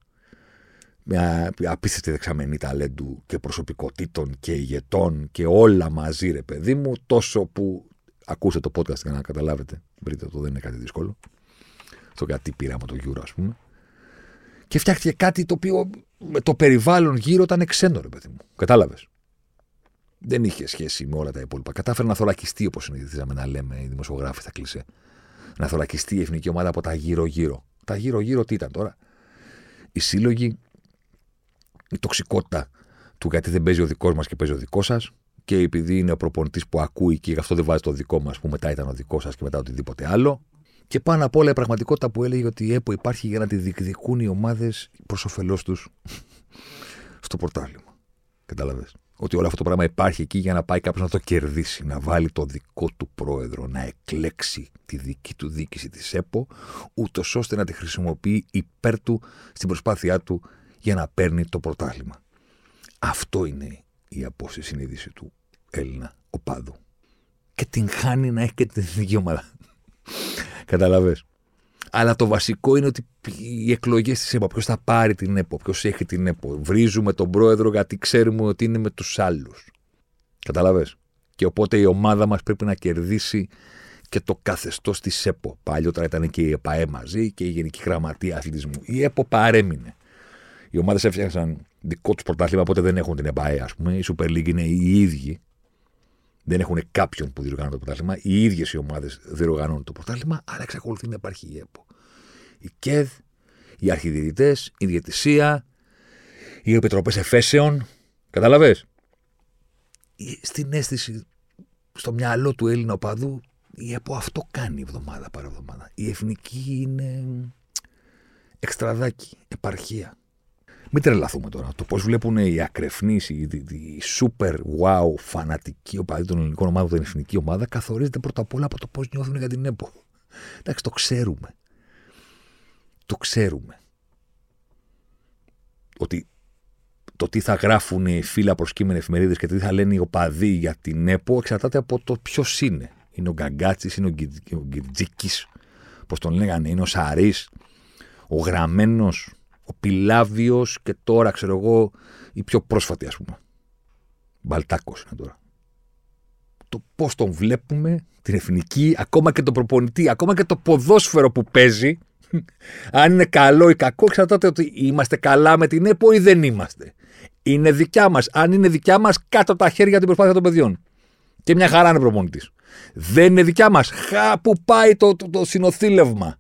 Μια απίστευτη δεξαμενή ταλέντου και προσωπικότητων και ηγετών και όλα μαζί, ρε παιδί μου. Τόσο που ακούσετε το podcast για να καταλάβετε. Βρείτε το, δεν είναι κάτι δύσκολο. Στο κάτι πήραμε το Euro, ας πούμε. Και φτιάχτηκε κάτι το οποίο με το περιβάλλον γύρω ήταν ξένο, ρε παιδί μου. Κατάλαβες. Δεν είχε σχέση με όλα τα υπόλοιπα. Κατάφερε να θωρακιστεί, όπως συνηθίζαμε να λέμε οι δημοσιογράφοι στα κλεισέ. Να θωρακιστεί η εθνική ομάδα από τα γύρω-γύρω. Τα γύρω-γύρω τι ήταν τώρα; Οι σύλλογοι, η τοξικότητα του γιατί δεν παίζει ο δικός μας και παίζει ο δικός σας, και επειδή είναι ο προπονητής που ακούει και γι' αυτό δεν βάζει το δικό μα που μετά ήταν ο δικός σας και μετά οτιδήποτε άλλο. Και πάνω απ' όλα η πραγματικότητα που έλεγε ότι η ΕΠΟ υπάρχει για να τη διεκδικούν οι ομάδες προς όφελός τους *laughs* στο πορτάλιμα. Κατάλαβες. Ότι όλο αυτό το πράγμα υπάρχει εκεί για να πάει κάποιος να το κερδίσει, να βάλει το δικό του πρόεδρο, να εκλέξει τη δική του δίκηση της ΕΠΟ, ούτως ώστε να τη χρησιμοποιεί υπέρ του στην προσπάθειά του για να παίρνει το πρωτάθλημα. Αυτό είναι η απόσταση συνείδηση του Έλληνα οπάδου. Και την χάνει να έχει και την εθνική ομάδα. Καταλαβέ. Αλλά το βασικό είναι ότι οι εκλογές της ΕΠΟ, ποιος θα πάρει την ΕΠΟ, ποιος έχει την ΕΠΟ. Βρίζουμε τον πρόεδρο γιατί ξέρουμε ότι είναι με τους άλλους. Καταλαβέ. Και οπότε η ομάδα μας πρέπει να κερδίσει και το καθεστώς της ΕΠΟ. Παλιότερα ήταν και η ΕΠΑΕ μαζί και η Γενική Γραμματεία Αθλητισμού. Η ΕΠΟ παρέμεινε. Οι ομάδες έφτιαξαν δικό τους πρωτάθλημα, οπότε δεν έχουν την ΕΠΑΕ, ας πούμε. Η Super League είναι οι ίδιοι. Δεν έχουν κάποιον που διοργανώνει το πρωτάθλημα. Οι ίδιες οι ομάδες διοργανώνουν το πρωτάθλημα, αλλά εξακολουθεί να υπάρχει η ΕΠΟ. Η ΚΕΔ, οι αρχιδιαιτητές, η διαιτησία, οι επιτροπές εφέσεων. Κατάλαβες; Στην αίσθηση, στο μυαλό του Έλληνα οπαδού, η ΕΠΟ αυτό κάνει εβδομάδα παρά εβδομάδα. Η εθνική είναι εξτραδάκι, επαρχία. Μην τρελαθούμε τώρα. Το πώς βλέπουν οι ακρεφνείς, οι, οι, super wow φανατικοί οπαδοί των ελληνικών ομάδων, την εθνική ομάδα, καθορίζεται πρώτα απ' όλα από το πώς νιώθουν για την ΕΠΟ. Εντάξει, το ξέρουμε. Το ξέρουμε. Ότι το τι θα γράφουν οι φύλλα προσκύμενε εφημερίδες και τι θα λένε οι οπαδοί για την ΕΠΟ εξαρτάται από το ποιος είναι. Είναι ο Γκαγκάτσης, είναι ο Γκιτζίκης, πώς τον λέγανε, είναι ο Σαρής, ο γραμμένος ο Πιλάβιος και τώρα ξέρω εγώ η πιο πρόσφατη ας πούμε. Μπαλτάκος είναι τώρα. Το πώς τον βλέπουμε, την εθνική, ακόμα και τον προπονητή, ακόμα και το ποδόσφαιρο που παίζει, *laughs* αν είναι καλό ή κακό, εξαρτάται ότι είμαστε καλά με την ΕΠΟ ή δεν είμαστε. Είναι δικιά μας. Αν είναι δικιά μας, κάτω τα χέρια την προσπάθεια των παιδιών. Και μια χαρά είναι προπονητής. Δεν είναι δικιά μας. Χα, που πάει το, το, το συνοθήλευμα.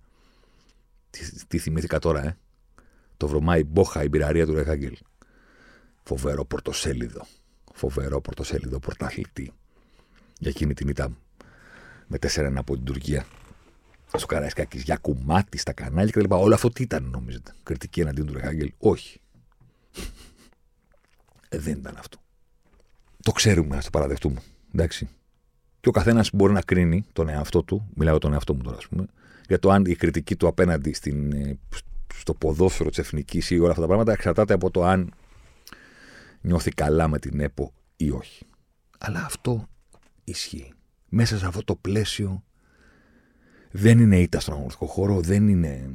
Τι, τι θυμήθηκα τώρα, ε. Το βρωμάει μπόχα η πυραρία του Ρεχάγκελ. Φοβερό πορτοσέλιδο. Φοβερό πορτοσέλιδο πρωταθλητή. Για εκείνη την ήττα με 4-1 από την Τουρκία. Στο Καραϊσκάκη, για κομμάτι στα κανάλια κτλ. Όλο αυτό τι ήταν, νομίζετε; Κριτική εναντίον του Ρεχάγκελ; Όχι. Ε, δεν ήταν αυτό. Το ξέρουμε, ας το παραδεχτούμε. Εντάξει. Και ο καθένας μπορεί να κρίνει τον εαυτό του, μιλάω τον εαυτό μου τώρα, ας πούμε, για το αν η κριτική του απέναντι στην, ε, στο ποδόσφαιρο της εθνικής ή όλα αυτά τα πράγματα εξαρτάται από το αν νιώθει καλά με την ΕΠΟ ή όχι. Αλλά αυτό ισχύει. Μέσα σε αυτό το πλαίσιο δεν είναι ήττα στον αγωνιστικό χώρο, δεν είναι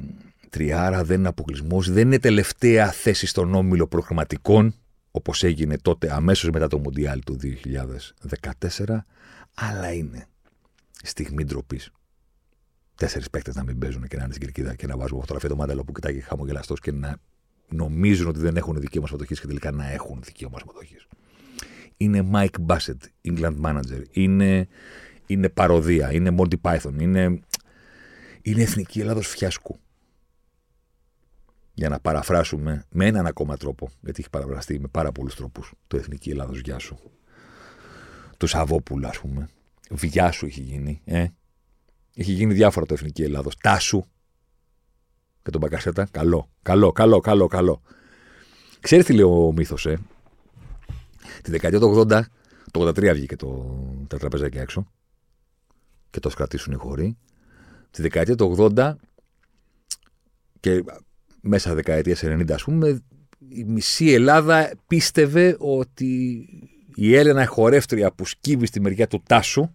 τριάρα, δεν είναι αποκλεισμός, δεν είναι τελευταία θέση στον όμιλο προγραμματικών, όπως έγινε τότε αμέσως μετά το Μουντιάλ του 2014, αλλά είναι στιγμή ντροπής τέσσερις παίκτες να μην παίζουν και να είναι στην κερκίδα και να βάζουν φωτογραφία το μάνταλο που κοιτάει χαμογελαστός και να νομίζουν ότι δεν έχουν δικαίωμα συμμετοχής και τελικά να έχουν δικαίωμα συμμετοχής. Είναι Mike Bassett, England manager. Είναι, είναι παροδία. Είναι Monty Python. Είναι, είναι εθνική Ελλάδος φιάσκου. Για να παραφράσουμε με έναν ακόμα τρόπο, γιατί έχει παραφραστεί με πάρα πολλούς τρόπους το εθνική Ελλάδος Γιάσου. Του Σαββόπουλου, ας πούμε. Βιάσου έχει γίνει. Ε; Έχει γίνει διάφορα το Εθνική Ελλάδος. Τάσου. Και τον Μπακασέτα. Καλό. Καλό, καλό, καλό, καλό. Ξέρεις τι λέει ο μύθος, ε; Τη δεκαετία του 80, το 83 βγήκε το τετραπέζι έξω. Και το κρατήσουν οι χωροί. Τη δεκαετία του 80 και μέσα δεκαετίας 90, ας πούμε, η μισή Ελλάδα πίστευε ότι η Έλενα χορεύτρια που σκύβει στη μεριά του Τάσου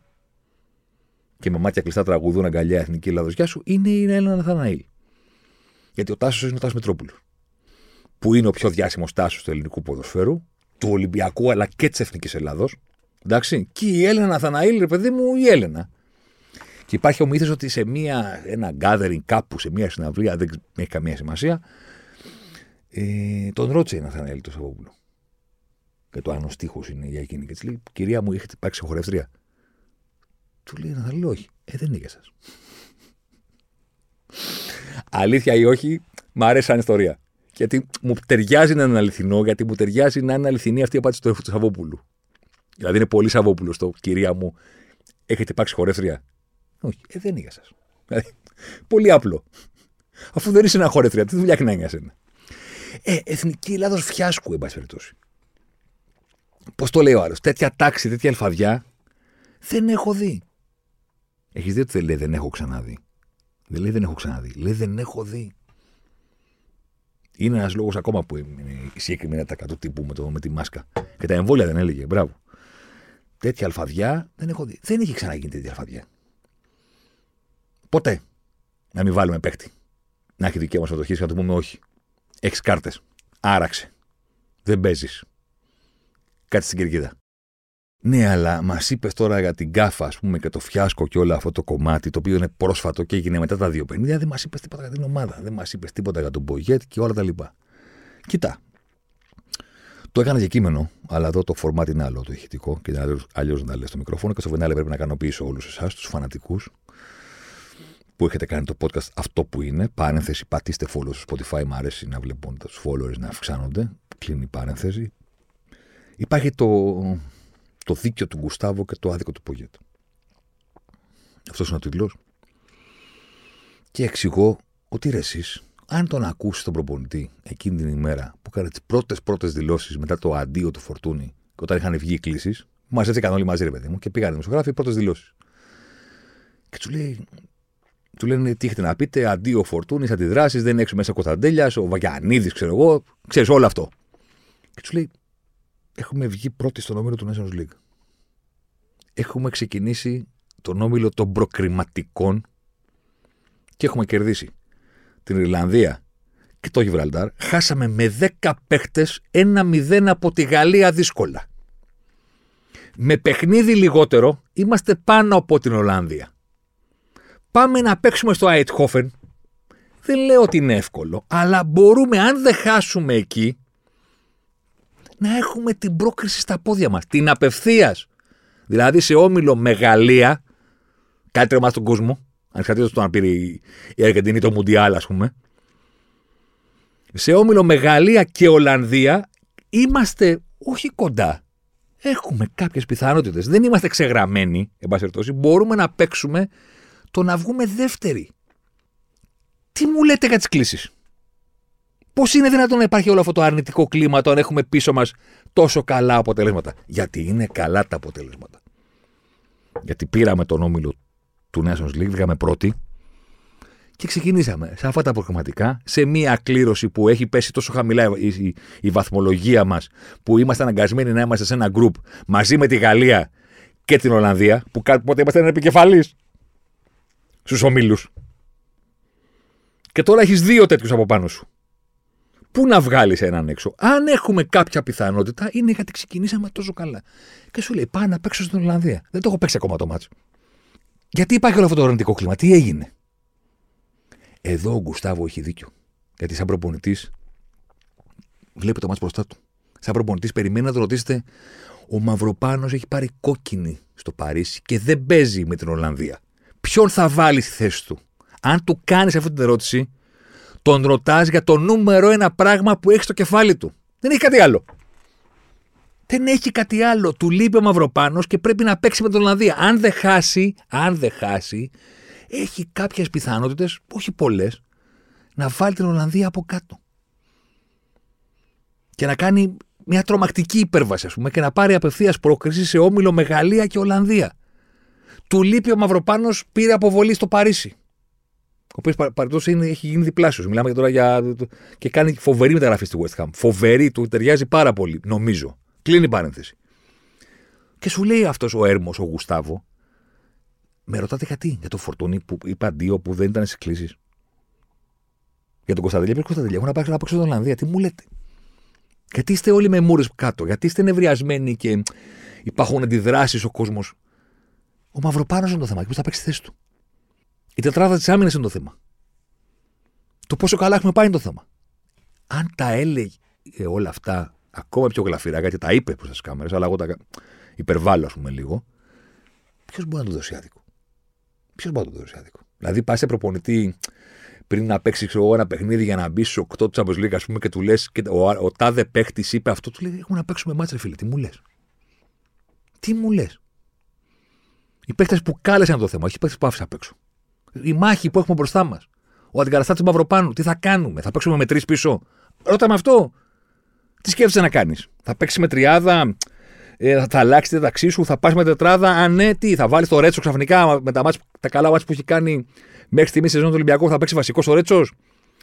και με μάτια κλειστά τραγουδούν αγκαλιά εθνική Ελλάδο σου, είναι η Έλληνα Ναθαναήλ. Γιατί ο Τάσος είναι ο Τάσος Μητρόπουλο. Που είναι ο πιο διάσημος Τάσος του ελληνικού ποδοσφαίρου, του Ολυμπιακού αλλά και της Εθνικής Ελλάδος. Εντάξει. Και η Έλληνα Ναθαναήλ, ρε παιδί μου, η Έλενα. Και υπάρχει ο μύθος ότι σε μία, ένα gathering κάπου, σε μία συναυλία, δεν έχει καμία σημασία, Ε, τον ρώτησε η Ναθανέλη το Σαββόπουλο. Και το αν ο στίχος είναι για εκείνη. Και της λέει: Κυρία μου, έχετε υπάρξει χορεύτρια. Του λέει Ναθανέλη, όχι. Ε, δεν είναι για σας. Αλήθεια ή όχι, μ' αρέσει σαν ιστορία. Γιατί μου ταιριάζει να είναι αληθινό, γιατί μου ταιριάζει να είναι αληθινή αυτή η απάντηση του Σαββόπουλου. Δηλαδή είναι πολύ Σαββόπουλος το κυρία μου, έχετε υπάρξει χορεύτρια. Όχι, ε, δεν είναι για σας. Δηλαδή, πολύ απλό. Αφού δεν είσαι ένα χορεύτρια, τι δουλειά έχει να είναι για Ε, εθνική Ελλάδος φιάσκου, εν πάση περιπτώσει. Πώς το λέει ο άλλος, τέτοια τάξη, τέτοια αλφαδιά δεν έχω δει. Έχεις δει ότι δεν λέει δεν έχω ξαναδεί. Δεν λέει δεν έχω ξαναδεί. Λέει δεν έχω δει. Είναι ένας λόγος ακόμα που είναι η συγκεκριμένα τα κατώ τύπου με, το, με τη μάσκα. Και τα εμβόλια δεν έλεγε. Μπράβο. Τέτοια αλφαδιά δεν έχω δει. Δεν έχει ξαναγίνει τέτοια αλφαδιά. Ποτέ. Να μην βάλουμε παίκτη. Να έχει δικαίωμα συμμετοχής και να του πούμε όχι. Έχεις κάρτες. Άραξε. Δεν παίζεις. Κάτι στην κερκίδα. Ναι, αλλά μας είπες τώρα για την κάφα, ας πούμε, και το φιάσκο και όλο αυτό το κομμάτι, το οποίο είναι πρόσφατο και έγινε μετά τα 2.50. Δεν μας είπες τίποτα για την ομάδα. Δεν μας είπες τίποτα για τον Μπογιέτ και όλα τα λοιπά. Κοιτά. Το έκανα και κείμενο, αλλά εδώ το φορμάτι είναι άλλο, το ηχητικό, και αλλιώς να τα λες στο μικρόφωνο. Και στο φινάλε πρέπει να ικανοποιήσω όλους εσάς, τους φανατικούς, που έχετε κάνει το podcast αυτό που είναι. Παρένθεση, πατήστε follow στο Spotify. Μ' αρέσει να βλέπω τους followers να αυξάνονται. Κλείνει η παρένθεση. Υπάρχει το, το δίκαιο του Γκουστάβο και το άδικο του Πογέτ. Αυτός είναι ο τίτλος. Και εξηγώ ότι ρε εσείς, αν τον ακούσεις τον προπονητή εκείνη την ημέρα που έκανε τις πρώτες πρώτες δηλώσεις μετά το αντίο του Φορτούνη και όταν είχαν βγει κλήσει, μας έτσι έκαναν όλοι μαζί, ρε παιδί μου, και πήγαν οι δημοσιογράφοι πρώτες δηλώσεις. Και του λέει, του λένε τι έχετε να πείτε, αντίο Φορτούνης, αντιδράσεις, δεν είναι έξω μέσα Κωνσταντέλια, ο Βαγιανίδης, ξέρω εγώ, ξέρεις όλο αυτό. Και του λέει, έχουμε βγει πρώτοι στον όμιλο του Nations League. Έχουμε ξεκινήσει τον όμιλο των προκριματικών και έχουμε κερδίσει την Ιρλανδία και το Γιβραλτάρ. Χάσαμε με 10 παίχτες 1-0 από τη Γαλλία δύσκολα. Με παιχνίδι λιγότερο είμαστε πάνω από την Ολλανδία. Πάμε να παίξουμε στο Αιτχόφεν. Δεν λέω ότι είναι εύκολο, αλλά μπορούμε αν δεν χάσουμε εκεί να έχουμε την πρόκριση στα πόδια μας. Την απευθείας. Δηλαδή σε όμιλο μεγαλεία, κάτι τρεμά στον κόσμο, ανεξαρτήτω του να πήρε η Αργεντινή το Μουντιάλ, ας πούμε. Σε όμιλο Μεγαλία και Ολλανδία είμαστε όχι κοντά. Έχουμε κάποιες πιθανότητες. Δεν είμαστε ξεγραμμένοι, εν πάση Μπορούμε να παίξουμε το να βγούμε δεύτεροι. Τι μου λέτε για τις κλήσεις; Πώς είναι δυνατόν να υπάρχει όλο αυτό το αρνητικό κλίμα όταν έχουμε πίσω μας τόσο καλά αποτελέσματα; Γιατί είναι καλά τα αποτελέσματα. Γιατί πήραμε τον όμιλο του Nations League, βγήκαμε πρώτοι και ξεκινήσαμε σε αυτά τα προγραμματικά, σε μία κλήρωση που έχει πέσει τόσο χαμηλά η, η, βαθμολογία μας, που είμαστε αναγκασμένοι να είμαστε σε ένα γκρουπ μαζί με τη Γαλλία και την Ολλανδία, που κάποτε είμαστε επικεφαλής στους ομίλους. Και τώρα έχεις δύο τέτοιους από πάνω σου. Πού να βγάλεις έναν έξω; Αν έχουμε κάποια πιθανότητα, είναι γιατί ξεκινήσαμε τόσο καλά. Και σου λέει, πάω να παίξω στην Ολλανδία. Δεν το έχω παίξει ακόμα το μάτσο. Γιατί υπάρχει όλο αυτό το αρνητικό κλίμα, τι έγινε; Εδώ ο Γκουστάβο έχει δίκιο. Γιατί σαν προπονητής βλέπει το μάτσο μπροστά του. Σαν προπονητής περιμένει να το ρωτήσετε, ο Μαυροπάνος έχει πάρει κόκκινη στο Παρίσι και δεν παίζει με την Ολλανδία. Ποιον θα βάλεις στη θέση του; Αν του κάνεις αυτή την ερώτηση, τον ρωτάς για το νούμερο ένα πράγμα που έχει στο κεφάλι του. Δεν έχει κάτι άλλο. Δεν έχει κάτι άλλο. Του λείπει ο Μαυροπάνος και πρέπει να παίξει με τον Ολλανδία. Αν δεν χάσει, αν δεν χάσει, έχει κάποιες πιθανότητες, όχι πολλές, να βάλει την Ολλανδία από κάτω. Και να κάνει μια τρομακτική υπέρβαση, ας πούμε, και να πάρει απευθείας πρόκριση σε όμιλο Μεγαλία και Ολλανδία. Του λείπει ο Μαυροπάνος, πήρε αποβολή στο Παρίσι. Ο οποίος παραδόξως έχει γίνει διπλάσιος. Μιλάμε τώρα για. και κάνει φοβερή μεταγραφή στη West Ham. Φοβερή, του ταιριάζει πάρα πολύ, νομίζω. Κλείνει η παρένθεση. Και σου λέει αυτός ο έρμος, ο Γουστάβο, με ρωτάτε γιατί, για το φορτούνι που είπα αντίο που δεν ήταν στις κλήσει. Για τον Κωνσταντέλια, ποιος Κωνσταντέλια, έχω να πάω να παίξω στην Ολλανδία, τι μου λέτε; Γιατί είστε όλοι με μούρες κάτω, γιατί είστε νευριασμένοι και υπάρχουν αντιδράσεις ο κόσμος; Ο Μαυροπάνος είναι το θέμα, και πώ θα παίξει τη θέση του; Η τετράδα της άμυνας είναι το θέμα. Το πόσο καλά έχουμε πάει είναι το θέμα. αν τα έλεγε όλα αυτά ακόμα πιο γλαφυρά, γιατί τα είπε προς τις κάμερες, αλλά εγώ τα υπερβάλλω, ας πούμε, λίγο. Ποιος μπορεί να του δώσει άδικο; Ποιος μπορεί να του δώσει άδικο; Δηλαδή, πας σε προπονητή πριν να παίξει εγώ, ένα παιχνίδι για να μπει στους 8 του Champions ας πούμε, και του λες, ο, ο, τάδε παίχτη είπε αυτό, του λέει: Έχουμε να παίξουμε μάτσε, φίλε. Τι μου λες; Τι μου λες; Οι παίχτε που κάλεσαν το θέμα, όχι οι παίχτε που άφησα απ' έξω. Η μάχη που έχουμε μπροστά μας. Ο αντικαταστάτης Μαυροπάνου, τι θα κάνουμε, θα παίξουμε με τρεις πίσω. Ρώτα με αυτό. Τι σκέφτεσαι να κάνεις; Θα παίξεις με τριάδα, ε, θα αλλάξεις τη ταξί σου, θα πας με τετράδα. Αν ναι, τι, θα βάλεις το ρέτσο ξαφνικά με τα, μάτς, τα καλά μάτια που έχει κάνει μέχρι στιγμή σεζόν του Ολυμπιακού, θα παίξει βασικός ο ρέτσος.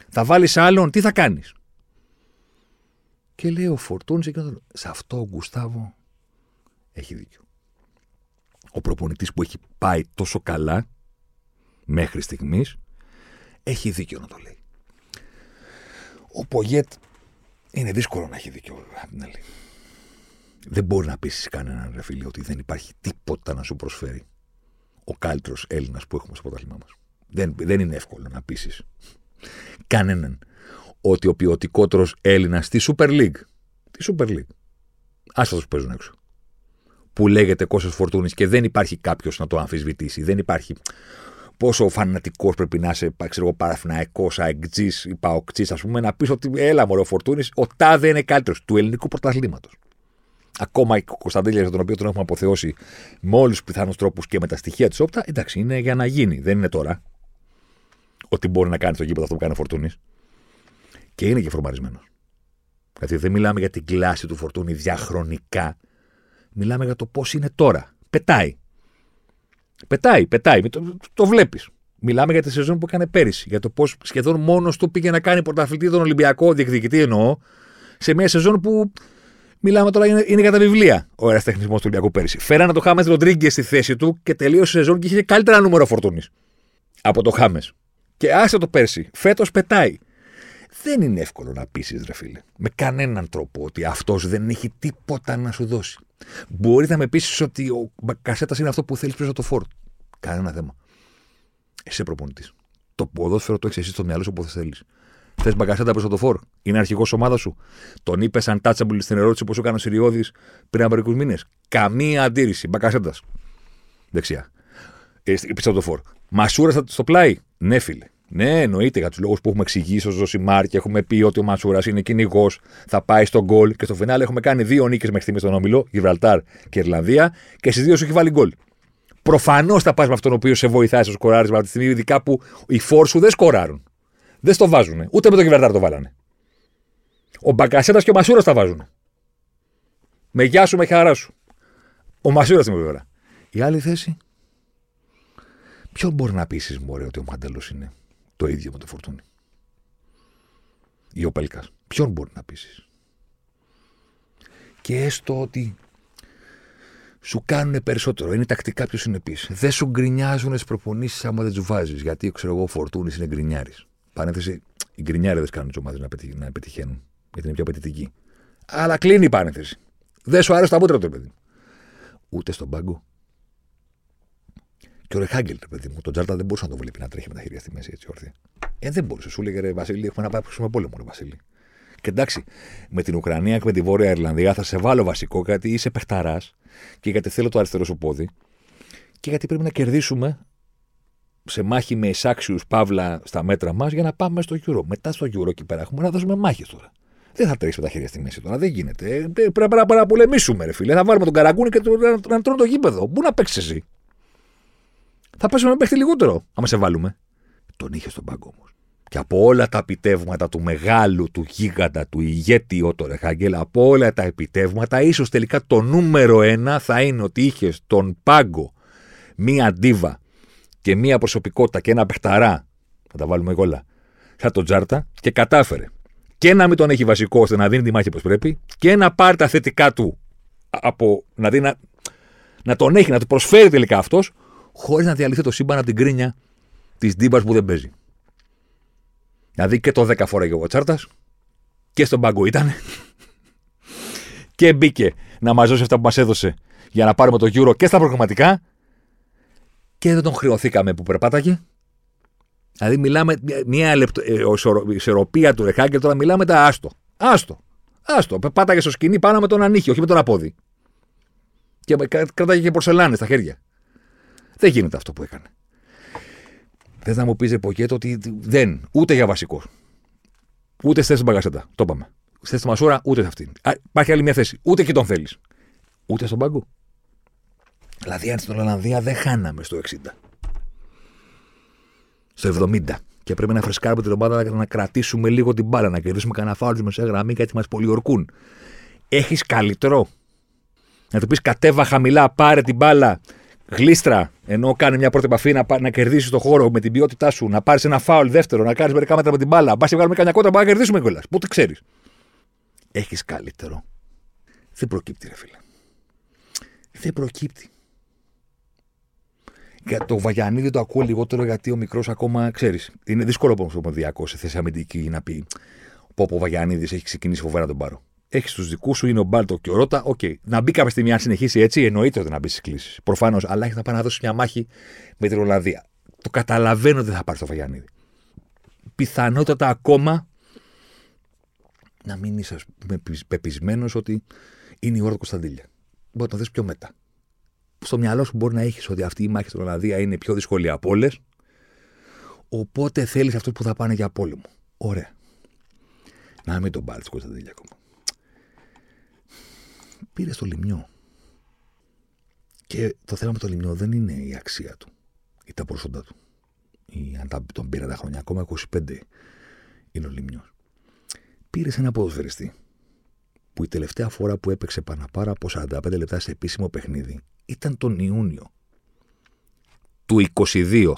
Θα βάλεις άλλον, τι θα κάνεις; Και λέει ο Φορτούνης σε αυτό ο Γκουστάβο έχει δίκιο. Ο προπονητής που έχει πάει τόσο καλά μέχρι στιγμής έχει δίκιο να το λέει. Ο Πογέτ είναι δύσκολο να έχει δίκιο, απ' την άλλη. Δεν μπορεί να πείσει κανέναν ρε φίλε ότι δεν υπάρχει τίποτα να σου προσφέρει ο καλύτερος Έλληνας που έχουμε στο πρωτάθλημά μας. Δεν, δεν είναι εύκολο να πείσει κανέναν ότι ο ποιοτικότερος Έλληνας στη Super League. Τη Super League. Άστα του παίζουν έξω. Που λέγεται Κώστας Φορτούνης και δεν υπάρχει κάποιος να το αμφισβητήσει. Δεν υπάρχει πόσο φανατικός πρέπει να είσαι, ξέρω εγώ, παραθυναϊκός, αεκτζής ή παοκτζή, ας πούμε, να πεις ότι έλα, μωρό Φορτούνης, ο τάδε είναι καλύτερος του ελληνικού πρωταθλήματος. Ακόμα η Κωνσταντέλια, για τον οποίο τον έχουμε αποθεώσει με όλους τους πιθανούς τρόπους και με τα στοιχεία της όπτα, εντάξει, είναι για να γίνει. Δεν είναι τώρα ότι μπορεί να κάνει το γήπεδο αυτό που κάνει ο Φορτούνης. Και είναι και φορμαρισμένος. Δηλαδή δεν μιλάμε για την κλάση του Φορτούνη διαχρονικά. Μιλάμε για το πώς είναι τώρα. Πετάει. Πετάει, πετάει. Το, το βλέπεις. Μιλάμε για τη σεζόν που έκανε πέρυσι. Για το πώς σχεδόν μόνος του πήγε να κάνει πρωταθλητή τον Ολυμπιακό, διεκδικητή εννοώ, σε μια σεζόν που Μιλάμε τώρα, είναι, είναι για τα βιβλία ο αεραστεχνισμό του Ολυμπιακού πέρυσι. Φέρανε το Χάμες Ροντρίγκες στη θέση του και τελείωσε η σεζόν και είχε καλύτερα νούμερο φορτούνης από το Χάμες. Και άσε το πέρσι. Φέτος πετάει. Δεν είναι εύκολο να πείσει, ρε φίλε, με κανέναν τρόπο ότι αυτός δεν έχει τίποτα να σου δώσει. Μπορεί να με πείσει ότι ο Κασέτα είναι αυτό που θέλεις πίσω το φόρτ. Κανένα θέμα. Εσύ προπονητής. Το ποδόσφαιρο το έχεις εσύ στο μυαλό σου όπω θέλεις. Θες μπαγκασέτα προ το φόρ. Είναι αρχηγό ομάδας σου. Τον είπες σαν touchable στην ερώτηση που σου έκανε ο Σιριώδη πριν από μερικούς μήνες. Καμία αντίρρηση. Μπαγκασέτα. Δεξιά. Ε, πίσω από το φόρ. Μασούρα στο πλάι. Ναι, φίλε. Ναι, εννοείται για τους λόγους που έχουμε εξηγήσει ω Ζωσιμάρ και έχουμε πει ότι ο Μασούρα είναι κυνηγός, θα πάει στον γκολ και στο φινάλε έχουμε κάνει δύο νίκες μέχρι στιγμής στον Όμιλο, Γιβραλτάρ και Ιρλανδία και στις δύο σου έχει βάλει γκολ. Προφανώς θα πας με αυτόν ο οποίος σε βοηθάει στο σκοράρισμα από τη στιγμή, ειδικά που οι φόρ σου δεν σκοράρουν. Δεν στο βάζουν. Ούτε με το Γιβραλτάρ το βάλανε. Ο Μπακασέτα και ο Μασούρας τα βάζουν. Με γεια σου, με χαρά σου. Ο Μασούρας την βέβαια. Η άλλη θέση; Ποιο μπορεί να πείσει, Μωρέ, ότι ο Μαντέλο είναι; Το ίδιο με το φορτούνι. Ή ο Πέλκας. Ποιον μπορεί να πείσει. Και έστω ότι σου κάνουν περισσότερο. Είναι τακτικά πιο συνεπεί. Δεν σου γκρινιάζουν τι προπονήσεις άμα δεν του βάζει. Γιατί ξέρω εγώ, ο Φορτούνης είναι γκρινιάρης. Παρένθεση, οι γκρινιάριδες κάνουν τι ομάδε να, να πετυχαίνουν. Γιατί είναι πιο απαιτητικοί. Αλλά κλείνει η παρένθεση. Δεν σου άρεσε τα μούτρα του, παιδί. Ούτε στον πάγκο. Και ο Ρεχάγκελ, παιδί μου, τον Τζάρτα δεν μπορούσε να το βλέπει να τρέχει με τα χέρια στη μέση έτσι όρθια. Ε, δεν μπορούσε. Σου έλεγε ρε Βασίλη, έχουμε να πάψουμε πόλεμο, ρε Βασίλη. Και εντάξει, με την Ουκρανία και με τη Βόρεια Ιρλανδία θα σε βάλω βασικό γιατί είσαι παιχταράς και γιατί θέλω το αριστερό σου πόδι και γιατί πρέπει να κερδίσουμε σε μάχη με εισάξιους παύλα στα μέτρα μας για να πάμε στο Euro. Μετά στο Euro εκεί πέρα έχουμε να δώσουμε μάχες τώρα. Δεν θα τρέξει με τα χέρια στη μέση τώρα. Δεν γίνεται. Ε, πρέπει να παραπολεμήσουμε, ρε φίλε. Θα βάλουμε τον καραγκούνι και να, να τρώνε το γήπεδο. Πού να παίξεις εσύ; Θα πέσουμε μέχρι λιγότερο, άμα σε βάλουμε. Τον είχε στον πάγκο όμως. Και από όλα τα επιτεύγματα του μεγάλου, του γίγαντα, του ηγέτη ο Ρεχάγκελ, από όλα τα επιτεύγματα, ίσως τελικά το νούμερο ένα θα είναι ότι είχε στον πάγκο μία ντίβα και μία προσωπικότητα και ένα παιχταρά. Θα τα βάλουμε όλα. Σαν τον Τζάρτα και κατάφερε και να μην τον έχει βασικό ώστε να δίνει τη μάχη όπως πρέπει και να πάρει τα θετικά του από να, δει, να, να τον έχει, να του προσφέρει τελικά αυτός, χωρίς να διαλυθεί το σύμπαν από την κρίνια της ντύμπα που δεν παίζει. Δηλαδή και το 10 φορά ο Τσάρτας και στον πάγκο ήταν. *laughs* και μπήκε να μαζώσει αυτά που μας έδωσε για να πάρουμε το Euro και στα προγραμματικά. Και δεν τον χρεωθήκαμε που περπάταγε. Δηλαδή, μιλάμε μια λεπτο, ε, ισορροπία του Ρεχάγκελ, τώρα μιλάμε τα άστο. Άστο. Άστο. Πάταγε στο σκηνή πάνω με τον ανήχη, όχι με τον απόδι. Και κράταγε και πορσελάνες στα χέρια. Δεν γίνεται αυτό που έκανε. Θες να μου πεις Ποκέτο ότι δεν, ούτε για βασικό. Ούτε στη θέση μπαγκασέτα. Το είπαμε. Στη θέση Μασούρα, ούτε σε αυτήν. Υπάρχει άλλη μια θέση. Ούτε και τον θέλεις. Ούτε στον πάγκο. Δηλαδή, αν στην Ολλανδία δεν χάναμε στο 60. Στο 70. Και πρέπει να φρεσκάρουμε την ομάδα να κρατήσουμε λίγο την μπάλα, να κερδίσουμε κανένα φάουλ με σε γραμμή γιατί μας πολιορκούν. Έχεις καλύτερο. Να του πεις κατέβα χαμηλά, πάρε την μπάλα, γλίστρα, ενώ κάνει μια πρώτη επαφή να, να κερδίσεις το χώρο με την ποιότητά σου, να πάρεις ένα φάουλ δεύτερο, να κάνεις μερικά μέτρα με την μπάλα. Μπας και βγάλουμε κανένα κότα, να κερδίσουμε κιόλας. Πού το ξέρεις. Έχεις καλύτερο. Δεν προκύπτει, ρε φίλε. Δεν προκύπτει. Για το Βαγιανίδη το ακούω λιγότερο γιατί ο μικρός ακόμα ξέρεις. Είναι δύσκολο όμως ο Μοδιακό σε θέση αμυντική να πεις πως ο Βαγιανίδης έχει ξεκινήσει φοβερά τον πάρω. Έχεις τους δικούς σου, είναι ο Μπάλντοκ και ο Ρότα. OK. Okay. Να μπει κάποια στιγμή, αν συνεχίσει έτσι, εννοείται ότι να μπεις στις κλήσεις. Προφανώς, αλλά έχεις να πας να δώσεις μια μάχη με την Ολλανδία. Το καταλαβαίνω ότι δεν θα πάρεις το Βαγιανίδη. Πιθανότατα ακόμα να μην είσαι πεπισμένος ότι είναι η ώρα του Κωνσταντήλια. Μπορεί να το δεις πιο μετά στο μυαλό σου μπορεί να έχεις ότι αυτή η μάχη στην Ολλανδία είναι πιο δύσκολη από όλες. Οπότε θέλεις αυτούς που θα πάνε για πόλεμο. Ωραία. Να μην τον πάρεις Κωνσταντίνια ακόμα. Πήρε το λιμιό. Και το θέμα με το λιμιό δεν είναι η αξία του ή τα προσόντα του. Ή αν τον πήρε τα χρόνια, ακόμα 25 είναι ο λιμιός. Πήρες ένα ποδοσφαιριστή που η τελευταία φορά που έπαιξε παραπάνω από 45 λεπτά σε επίσημο παιχνίδι ήταν τον Ιούνιο του 22.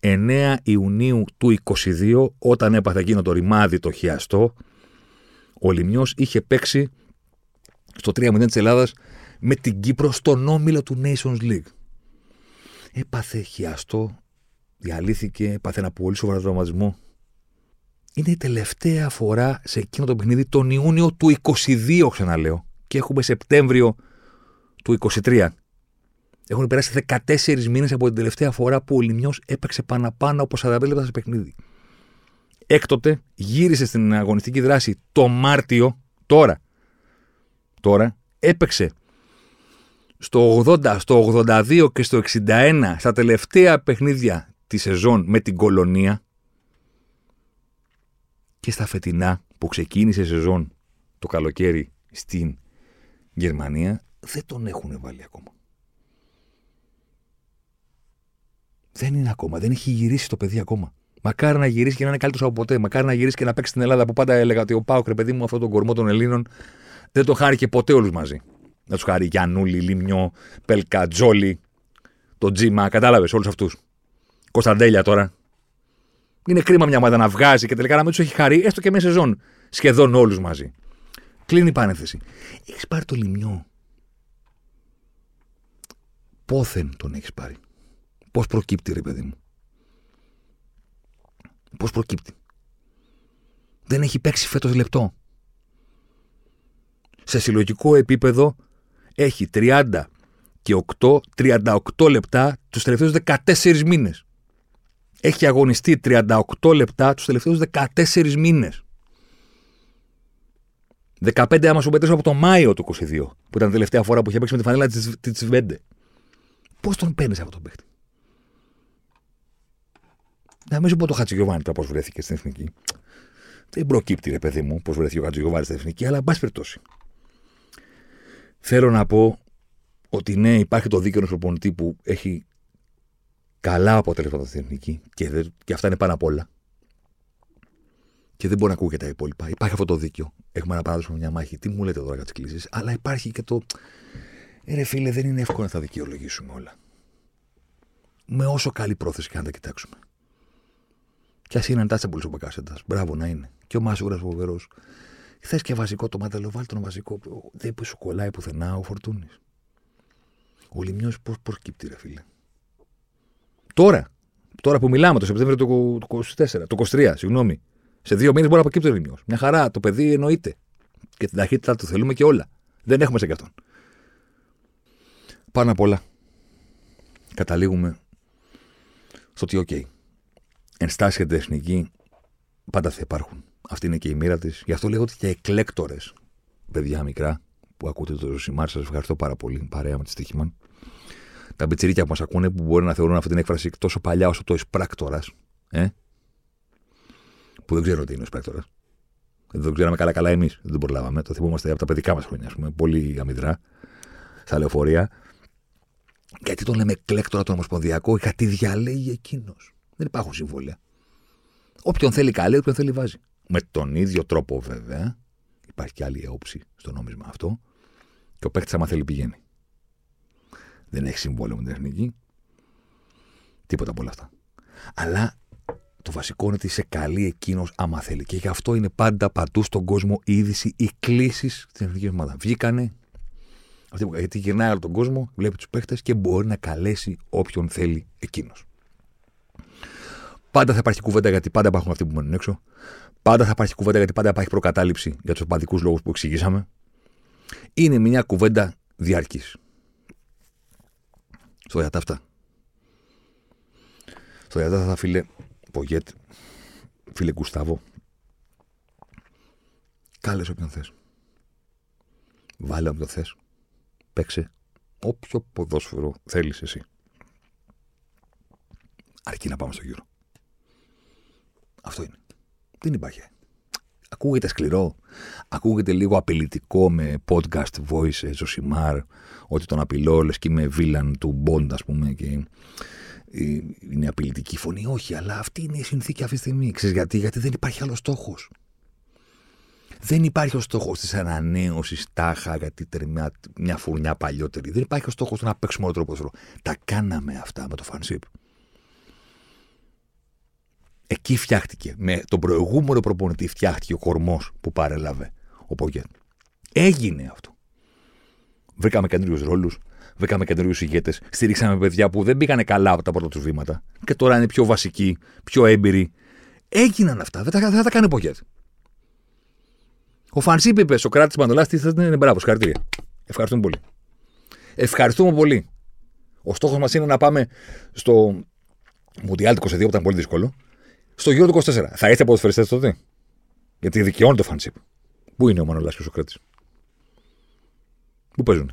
9 Ιουνίου του 22, όταν έπαθε εκείνο το ρημάδι το χιαστό, ο Λιμιός είχε παίξει στο 3-0 της Ελλάδας με την Κύπρο στον όμιλο του Nations League. Έπαθε χιαστό, διαλύθηκε, έπαθε ένα πολύ σοβαρό τραυματισμό. Είναι η τελευταία φορά σε εκείνο το παιχνίδι τον Ιούνιο του 22, ξαναλέω. Και έχουμε Σεπτέμβριο του 23. Έχουν περάσει 14 μήνες από την τελευταία φορά που ο Λιμιός έπαιξε πάνω από 45 λεπτά σε παιχνίδι. Έκτοτε γύρισε στην αγωνιστική δράση το Μάρτιο, τώρα. Τώρα έπαιξε στο 80, στο 82 και στο 61 στα τελευταία παιχνίδια τη σεζόν με την Κολονία και στα φετινά που ξεκίνησε η σεζόν το καλοκαίρι στην Γερμανία δεν τον έχουν βάλει ακόμα. Δεν είναι ακόμα. Δεν έχει γυρίσει το παιδί ακόμα. Μακάρι να γυρίσει και να είναι καλύτερος από ποτέ. Μακάρι να γυρίσει και να παίξει στην Ελλάδα που πάντα έλεγα ότι ο Πάοκ, ρε παιδί μου, αυτόν τον κορμό των Ελλήνων δεν το χάρηκε ποτέ όλους μαζί. Να τους χάρει Γιανούλη, Λιμιό, Πελκα, Τζόλι, το Τζίμα, κατάλαβες όλους αυτούς. Κωνσταντέλια τώρα. Είναι κρίμα μια ομάδα να βγάζει και τελικά να μην τους έχει χαρεί έστω και μια σεζόν. Σχεδόν όλους μαζί. Κλείνει η πάνεθεση. Έχεις πάρει το Λιμιό πόθεν τον έχεις πάρει. Πώς προκύπτει, ρε παιδί μου. Πώς προκύπτει. Δεν έχει παίξει φέτος λεπτό. Σε συλλογικό επίπεδο έχει 30 και 8, 38 λεπτά τους τελευταίους 14 μήνες. Έχει αγωνιστεί 38 λεπτά τους τελευταίους 14 μήνες. 15 άμα σου μετρήσω από το Μάιο του 22, που ήταν η τελευταία φορά που είχε παίξει με τη φανέλα της Βέντε. Πώς τον παίρνεις αυτό τον παίχτη; Να μην σου πω το Χατζηγιοβάνι τώρα πώς βρέθηκε στην εθνική. Δεν προκύπτει, ρε παιδί μου, πώς βρέθηκε ο Χατζηγιοβάνι στην εθνική, αλλά εν πάση περιπτώσει. Θέλω να πω ότι ναι, υπάρχει το δίκαιο ενό προπονητή που έχει καλά αποτελέσματα στην εθνική και, και αυτά είναι πάνω απ' όλα. Και δεν μπορεί να ακούγεται τα υπόλοιπα. Υπάρχει αυτό το δίκαιο. Έχουμε να παράδοσουμε μια μάχη. Τι μου λέτε τώρα για τις κλήσεις. Αλλά υπάρχει και το ε, ρε φίλε, δεν είναι εύκολο να τα δικαιολογήσουμε όλα. Με όσο καλή πρόθεση και αν τα κοιτάξουμε. Κι ας είναι untouchable ο Μπακάσεντα. Μπράβο να είναι. Και ο Μάσουρα φοβερός. Θες και βασικό το μάταλο, βάλει τον βασικό. Δεν που σου κολλάει πουθενά ο Φορτούνης. Ο Λιμιός πώς προκύπτει, ρε φίλε. Τώρα, τώρα που μιλάμε, το Σεπτέμβριο του 24, το 23, συγγνώμη. Σε δύο μήνες μπορεί να προκύπτει ο Λιμιός. Μια χαρά, το παιδί εννοείται. Και την ταχύτητα του θέλουμε και όλα. Δεν έχουμε σε κι αυτόν. Πάνω απ' όλα, καταλήγουμε στο ότι, OK, ενστάσει για την εθνική πάντα θα υπάρχουν. Αυτή είναι και η μοίρα της. Γι' αυτό λέω ότι και εκλέκτορες, παιδιά μικρά, που ακούτε το Ζωσιμάρ, σας ευχαριστώ πάρα πολύ. Παρέα με τη Στίχημαν. Τα μπιτσιρίκια που μας ακούνε που μπορεί να θεωρούν αυτή την έκφραση τόσο παλιά όσο το εισπράκτορας. Ε; Που δεν ξέρω τι είναι ο εισπράκτορας. Δεν το ξέραμε καλά-καλά εμείς. Δεν το προλάβαμε. Το θυμόμαστε από τα παιδικά μας χρόνια, ας πούμε. Πολύ αμυδρά. Στα λεωφορεία. Γιατί τον λέμε εκλέκτορα το Ομοσπονδιακό, γιατί διαλέγει εκείνος. Δεν υπάρχουν συμβόλαια. Όποιον θέλει καλή, όποιον θέλει βάζει. Με τον ίδιο τρόπο βέβαια, υπάρχει και άλλη όψη στο νόμισμα αυτό, και ο παίκτης, άμα θέλει, πηγαίνει. Δεν έχει συμβόλαιο με την εθνική. Τίποτα από όλα αυτά. Αλλά το βασικό είναι ότι είσαι καλή εκείνος άμα θέλει. Και γι' αυτό είναι πάντα παντού στον κόσμο η είδηση, οι κλήσεις στην εθνική ομάδα. Βγήκανε. Γιατί γυρνάει όλο τον κόσμο, βλέπει τους παίχτε και μπορεί να καλέσει όποιον θέλει εκείνος. Πάντα θα υπάρχει κουβέντα γιατί πάντα υπάρχουν αυτοί που μένουν έξω. Πάντα θα υπάρχει κουβέντα γιατί πάντα υπάρχει προκατάληψη για τους οπαδικούς λόγους που εξηγήσαμε. Είναι μια κουβέντα διάρκης. Στο διατά αυτά. Στο διατά αυτά, φίλε Πογέτ, φίλε Γκουστάβο, κάλε όποιον θες. Βάλε όποιον θες. Παίξε όποιο ποδόσφαιρο θέλεις εσύ. Αρκεί να πάμε στο γύρο. Αυτό είναι. Δεν υπάρχει. Ακούγεται σκληρό. Ακούγεται λίγο απειλητικό με podcast voice, Ζωσιμάρ, ότι τον απειλώ, λες και είμαι βίλαν του Μποντ, ας πούμε, και είναι απειλητική φωνή. Όχι, αλλά αυτή είναι η συνθήκη αυτή τη στιγμή. Ξέρεις γιατί, γιατί δεν υπάρχει άλλος στόχος. Δεν υπάρχει ο στόχος της ανανέωσης τάχα γιατί μια, μια φουρνιά παλιότερη. Δεν υπάρχει ο στόχος του να παίξουμε όλο τρόπο. Τα κάναμε αυτά με το φανσίπ. Εκεί φτιάχτηκε. Με τον προηγούμενο προπονητή φτιάχτηκε ο κορμός που παρέλαβε ο Πόγκετ. Έγινε αυτό. Βρήκαμε καινούριους ρόλους, βρήκαμε καινούριους ηγέτες, στηρίξαμε παιδιά που δεν πήγανε καλά από τα πρώτα τους βήματα και τώρα είναι πιο βασικοί, πιο έμπειροι. Έγιναν αυτά. Δεν τα, δεν τα κάνει ο Πόγκετ. Ο Φανσίπ είπε στο κράτη τη Μανολά, τι θα είναι μπράβο, συγχαρητήρια. Ευχαριστούμε πολύ. Ευχαριστούμε πολύ. Ο στόχος μας είναι να πάμε στο Μουντιάλ του 22 που ήταν πολύ δύσκολο στο γύρο του 24. Θα είστε ποδοσφαιριστές τότε; Γιατί δικαιώνει το φανσίπ. Πού είναι ο Μανολάς και ο Σοκράτης; Πού παίζουν.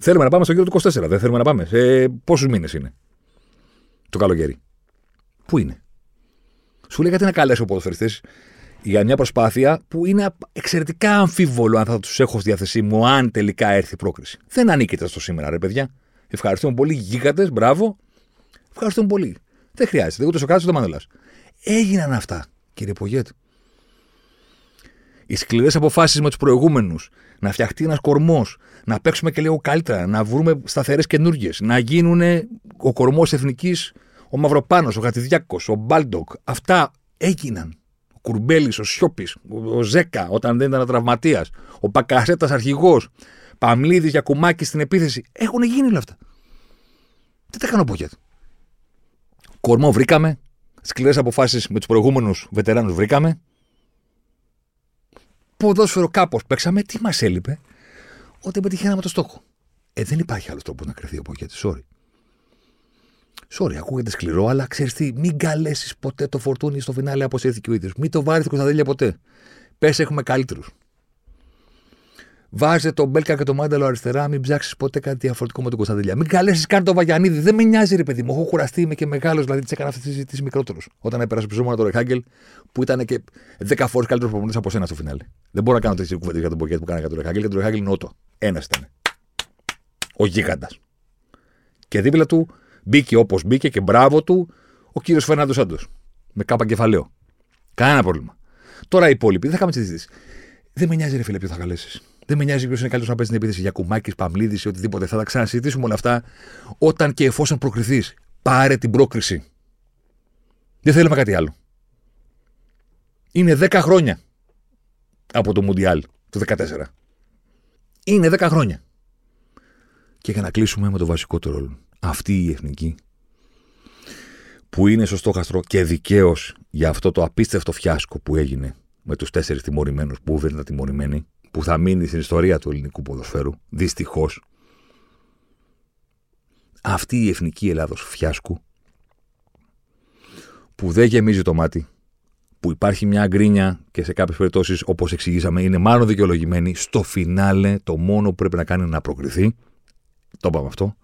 Θέλουμε να πάμε στο γύρο του 24. Δεν θέλουμε να πάμε. Σε πόσους μήνες είναι; Το καλοκαίρι. Πού είναι; Σου λέει γιατί να καλέσω ποδοσφαιριστές για μια προσπάθεια που είναι εξαιρετικά αμφίβολο αν θα τους έχω στη διάθεσή μου, αν τελικά έρθει η πρόκριση. Δεν ανήκετε στο σήμερα, ρε παιδιά. Ευχαριστούμε πολύ, γίγαντες, μπράβο. Ευχαριστούμε πολύ. Δεν χρειάζεται. Ούτε ο ούτε ο Μανολά. Έγιναν αυτά, κύριε Πογέτ. Οι σκληρές αποφάσεις με τους προηγούμενους, να φτιαχτεί ένας κορμός, να παίξουμε και λίγο καλύτερα, να βρούμε σταθερές καινούργιες, να γίνουν ο κορμός εθνικής, ο Μαυροπάνος, ο Χατζηδιάκος, ο Μπάλντοκ. Αυτά έγιναν. Ο Κουρμπέλης, ο Σιώπης, ο Ζέκα όταν δεν ήταν τραυματίας, ο Μπακασέτας αρχηγός, Παυλίδης Γιακουμάκης στην επίθεση. Έχουν γίνει όλα αυτά. Τι τα κάνω Πογέτ. Κορμό βρήκαμε, Σκληρές αποφάσεις με τους προηγούμενους βετεράνους βρήκαμε. Ποδόσφαιρο κάπως παίξαμε. Τι μας έλειπε, Ότι πετυχαίναμε το στόχο. Ε, δεν υπάρχει άλλο τρόπο να κρυθεί από εκεί. Sorry. Sorry, ακούγεται σκληρό, αλλά ξέρεις τι, μην καλέσεις ποτέ το φορτούνι στο φινάλε όπω ο ίδιος. Μην το βάλει στην ποτέ. Πες έχουμε καλύτερους. Βάζε τον Μπέλκα και τον Μάνταλο αριστερά, μην ψάξεις ποτέ κάτι διαφορετικό με τον Κωνσταντελιά. Μην καλέσεις καν τον Βαγιανίδη. Δεν με νοιάζει, ρε παιδί μου. Έχω κουραστεί, είμαι και μεγάλος, δηλαδή τις έκανα αυτή τη συζήτηση μικρότερος. Όταν έπερασα ψωμόνα τον Ρεχάγκελ, που ήταν και 10 φορές καλύτερος προπονητής από σένα στο φινάλε. Δεν μπορώ να κάνω τέτοιες κουβέντες για τον Ποκέτ που κάνα για τον Ρεχάγκελ, γιατί τον Ρεχάγκελ είναι ότο. Ένας ήταν. Ο γίγαντας. Και δίπλα του μπήκε όπως μπήκε και μπράβο του ο κύριος Φερνάντο Σάντος. Με κάπα κεφαλαίο. Κανένα πρόβλημα. Τώρα οι υπόλοιποι δεν θα κάνουμε συζήτηση. Δεν με νοιάζει, ρε φίλε, ποιο θα καλέσεις. Δεν με νοιάζει ποιος είναι καλύτερος να παίζει την επίθεση για κουμάκι, παμλίδη ή οτιδήποτε. Θα τα ξανασυζητήσουμε όλα αυτά όταν και εφόσον προκριθείς. Πάρε την πρόκριση. Δεν θέλουμε κάτι άλλο. Είναι 10 χρόνια από το Μουντιάλ του 14. Είναι 10 χρόνια. Και για να κλείσουμε με το βασικό ρόλο. Αυτή η εθνική που είναι στο στόχαστρο και δικαίως για αυτό το απίστευτο φιάσκο που έγινε με τους τέσσερις τιμωρημένους που δεν ήταν τιμωρημένοι που θα μείνει στην ιστορία του ελληνικού ποδοσφαίρου, δυστυχώς, αυτή η εθνική Ελλάδος φιάσκου, που δεν γεμίζει το μάτι, που υπάρχει μια γκρίνια και σε κάποιες περιπτώσεις, όπως εξηγήσαμε, είναι μάλλον δικαιολογημένη, στο φινάλε το μόνο που πρέπει να κάνει είναι να προκριθεί. Το είπαμε αυτό.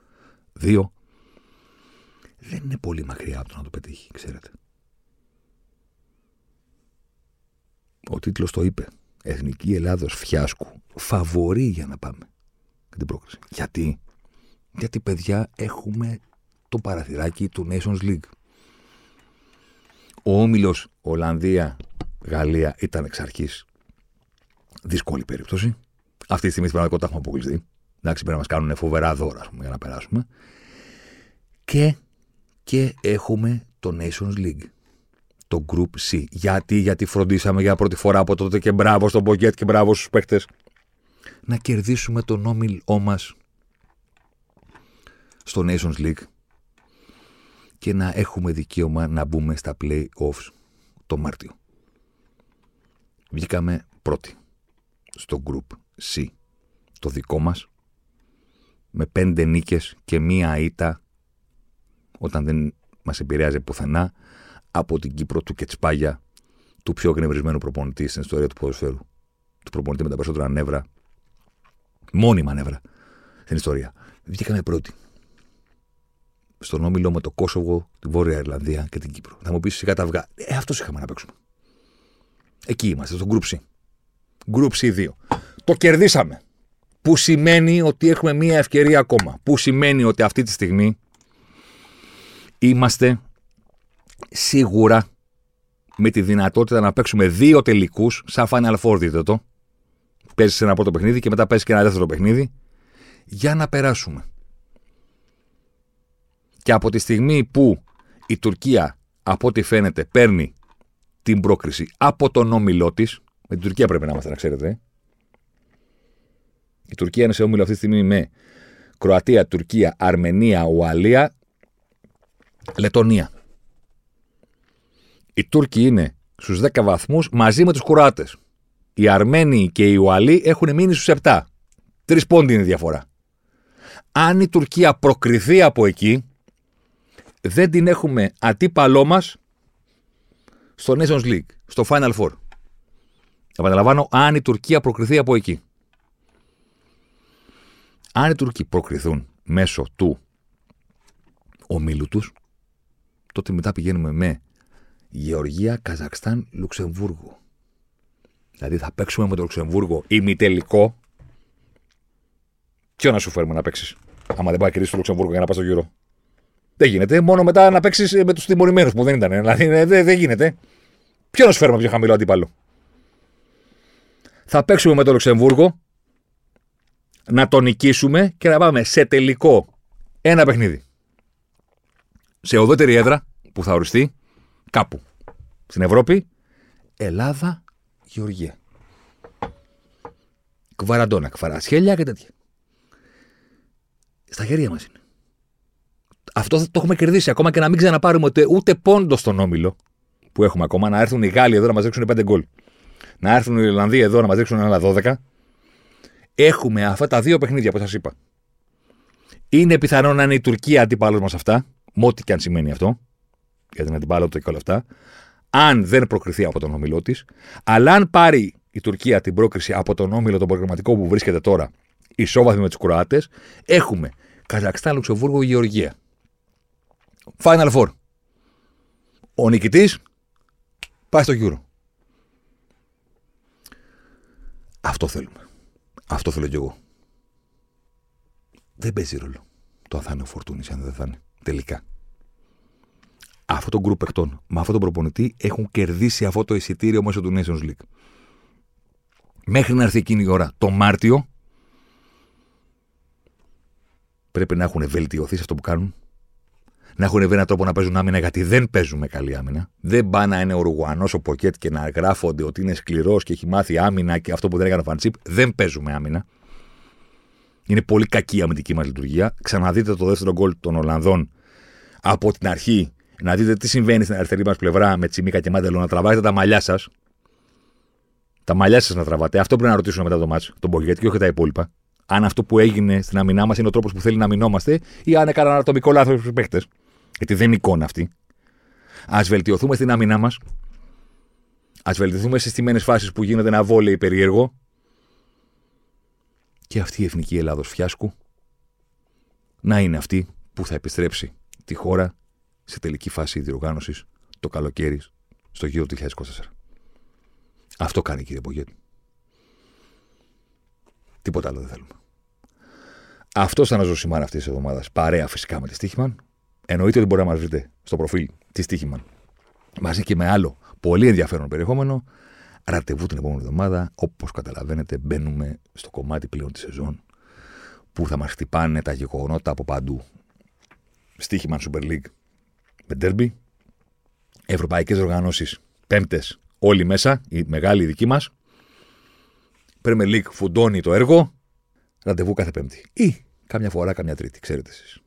Δύο. Δεν είναι πολύ μακριά από το να το πετύχει, ξέρετε. Ο τίτλος το είπε. Εθνική Ελλάδος Φιάσκου. Φαβορεί για να πάμε. την πρόκριση. Γιατί; Γιατί, παιδιά, έχουμε το παραθυράκι του Nations League. Ο όμιλος Ολλανδία, Γαλλία ήταν εξ αρχή δύσκολη περίπτωση. Αυτή τη στιγμή στην πραγματικότητα έχουμε αποκλειστεί. Εντάξει, πρέπει να μας κάνουν φοβερά δώρα πούμε, για να περάσουμε. Και, και έχουμε το Nations League. Το Group C. Γιατί, γιατί φροντίσαμε για πρώτη φορά από τότε και μπράβο στον Μπογκέτ και μπράβο στους παίχτε. Να κερδίσουμε τον όμιλό μας στο Nations League και να έχουμε δικαίωμα να μπούμε στα play-offs το Μάρτιο. Βγήκαμε πρώτοι στο Group C, το δικό μας, με πέντε νίκες και μία ήττα όταν δεν μας επηρέαζε πουθενά από την Κύπρο του Κετσπάγια, του πιο γνευρισμένου προπονητή στην ιστορία του ποδοσφαίρου. Του προπονητή με τα περισσότερα νεύρα, μόνιμα νεύρα στην ιστορία. Βγήκαμε πρώτοι στον όμιλο με το Κόσοβο, τη Βόρεια Ιρλανδία και την Κύπρο. Θα μου πεις σιγά τα αυγά. Ε, αυτός είχαμε να παίξουμε. Εκεί είμαστε, στο Group C. Group C2. Το κερδίσαμε. Που σημαίνει ότι έχουμε μία ευκαιρία ακόμα. Που σημαίνει ότι αυτή τη στιγμή είμαστε σίγουρα με τη δυνατότητα να παίξουμε δύο τελικούς σαν Final Four, δείτε το. Παίζεις ένα πρώτο παιχνίδι και μετά παίζεις και ένα δεύτερο παιχνίδι για να περάσουμε. Και από τη στιγμή που η Τουρκία, από ό,τι φαίνεται, παίρνει την πρόκριση από τον όμιλό της. Με την Τουρκία πρέπει να είμαστε, να ξέρετε. Ε. Η Τουρκία είναι σε όμιλο αυτή τη στιγμή με Κροατία, Τουρκία, Αρμενία, Ουαλία, Λετωνία. Οι Τούρκοι είναι στους 10 βαθμούς μαζί με τους Κροάτες. Οι Αρμένοι και οι Ουαλοί έχουν μείνει στους 7. Τρεις πόντι είναι η διαφορά. Αν η Τουρκία προκριθεί από εκεί, δεν την έχουμε αντίπαλό μας στο Nations League, στο Final Four. Επαναλαμβάνω, αν η Τουρκία προκριθεί από εκεί. Αν οι Τουρκοί προκριθούν μέσω του ομίλου τους, τότε μετά πηγαίνουμε με Γεωργία, Καζακστάν, Λουξεμβούργο. Δηλαδή θα παίξουμε με το Λουξεμβούργο ημιτελικό. Ποιο να σου φέρουμε να παίξεις, άμα δεν πάει κερδίσει το Λουξεμβούργο για να πας στο γύρο. Δεν γίνεται. Μόνο μετά να παίξεις ε, με τους τιμωρημένους που δεν ήταν. Δηλαδή ε, δεν, δεν γίνεται. Ποιο να σου φέρουμε πιο χαμηλό αντίπαλο. Θα παίξουμε με το Λουξεμβούργο να τον νικήσουμε και να πάμε σε τελικό ένα παιχνίδι. Σε οδότερη έδρα που θα οριστεί κάπου στην Ευρώπη, Ελλάδα, Γεωργία. Κβαραντόνα, κβαρασχέλια και τέτοια. Στα χέρια μας είναι. Αυτό το έχουμε κερδίσει. Ακόμα και να μην ξαναπάρουμε ούτε, ούτε πόντο στον όμιλο που έχουμε ακόμα. Να έρθουν οι Γάλλοι εδώ να μας ρίξουν 5 γκολ. Να έρθουν οι Ιρλανδοί εδώ να μας ρίξουν άλλα 12. Έχουμε αυτά τα δύο παιχνίδια που σας είπα. Είναι πιθανό να είναι η Τουρκία αντίπαλος μας αυτά, με ό,τι και αν σημαίνει αυτό, για την αντιπάλωτα και όλα αυτά, αν δεν προκριθεί από τον όμιλό της. Αλλά αν πάρει η Τουρκία την πρόκριση από τον όμιλο τον προγραμματικό που βρίσκεται τώρα, ισόβαθμη με τους Κροάτες, έχουμε Καζακστάν, Λουξεμβούργο, Γεωργία. Final Four. Ο νικητής πάει στο Euro. Αυτό θέλουμε. Αυτό θέλω κι εγώ. Δεν παίζει ρόλο το αν θα είναι ο Φορτούνης, αν δεν θα είναι. Τελικά. Αυτό το γκρουπ παιχτών με αυτόν τον προπονητή έχουν κερδίσει αυτό το εισιτήριο μέσω του Nations League. Μέχρι να έρθει εκείνη η ώρα, το Μάρτιο, πρέπει να έχουν βελτιωθεί σε αυτό που κάνουν να έχουν βρει έναν τρόπο να παίζουν άμυνα, γιατί δεν παίζουμε καλή άμυνα. Δεν πάει να είναι ο Ρουγουανό ο Ποκέτ και να γράφονται ότι είναι σκληρός και έχει μάθει άμυνα και αυτό που δεν έκανε ο Φαντσίπ. Δεν παίζουμε άμυνα. Είναι πολύ κακή η αμυντική μας λειτουργία. Ξαναδείτε το δεύτερο γκολ των Ολλανδών από την αρχή. Να δείτε τι συμβαίνει στην αριστερή μας πλευρά με Τσιμίκα και Μάντελο να τραβάτε τα μαλλιά σας. Τα μαλλιά σας να τραβάτε. Αυτό πρέπει να ρωτήσουμε μετά το μάτσο, τον Ποκέτ και όχι τα υπόλοιπα. Αν αυτό που έγινε στην αμυνά μας είναι ο τρόπος που θέλει να αμυνόμαστε ή αν έκαναν ατομικό λάθος στου παίχτε γιατί δεν είναι εικόνα αυτή. Α βελτιωθούμε στην άμυνά μας. Α βελτιωθούμε σε στιμένε φάσεις που γίνεται ένα βόλεϊ περίεργο. Και αυτή η εθνική Ελλάδος φιάσκου να είναι αυτή που θα επιστρέψει τη χώρα σε τελική φάση διοργάνωσης το καλοκαίρι στο γύρο του 2024. Αυτό κάνει κύριε Πογέτη. Τίποτα άλλο δεν θέλουμε. Αυτό ήταν ο Ζωσιμάν αυτής της εβδομάδας. Παρέα φυσικά με τη Στίχημαν. Εννοείται ότι μπορεί να μας βρείτε στο προφίλ της Στίχημαν μαζί και με άλλο πολύ ενδιαφέρον περιεχόμενο. Ραντεβού την επόμενη εβδομάδα. Όπως καταλαβαίνετε, μπαίνουμε στο κομμάτι πλέον της σεζόν που θα μας χτυπάνε τα γεγονότα από παντού. Στίχημαν Super League με Derby. Ευρωπαϊκές οργανώσεις πέμπτες, όλοι μέσα, η μεγάλη δική μας. Premier League φουντώνει το έργο. Ραντεβού κάθε Πέμπτη. Ή κάμια φορά, κάμια Τρίτη, ξέρετε εσείς.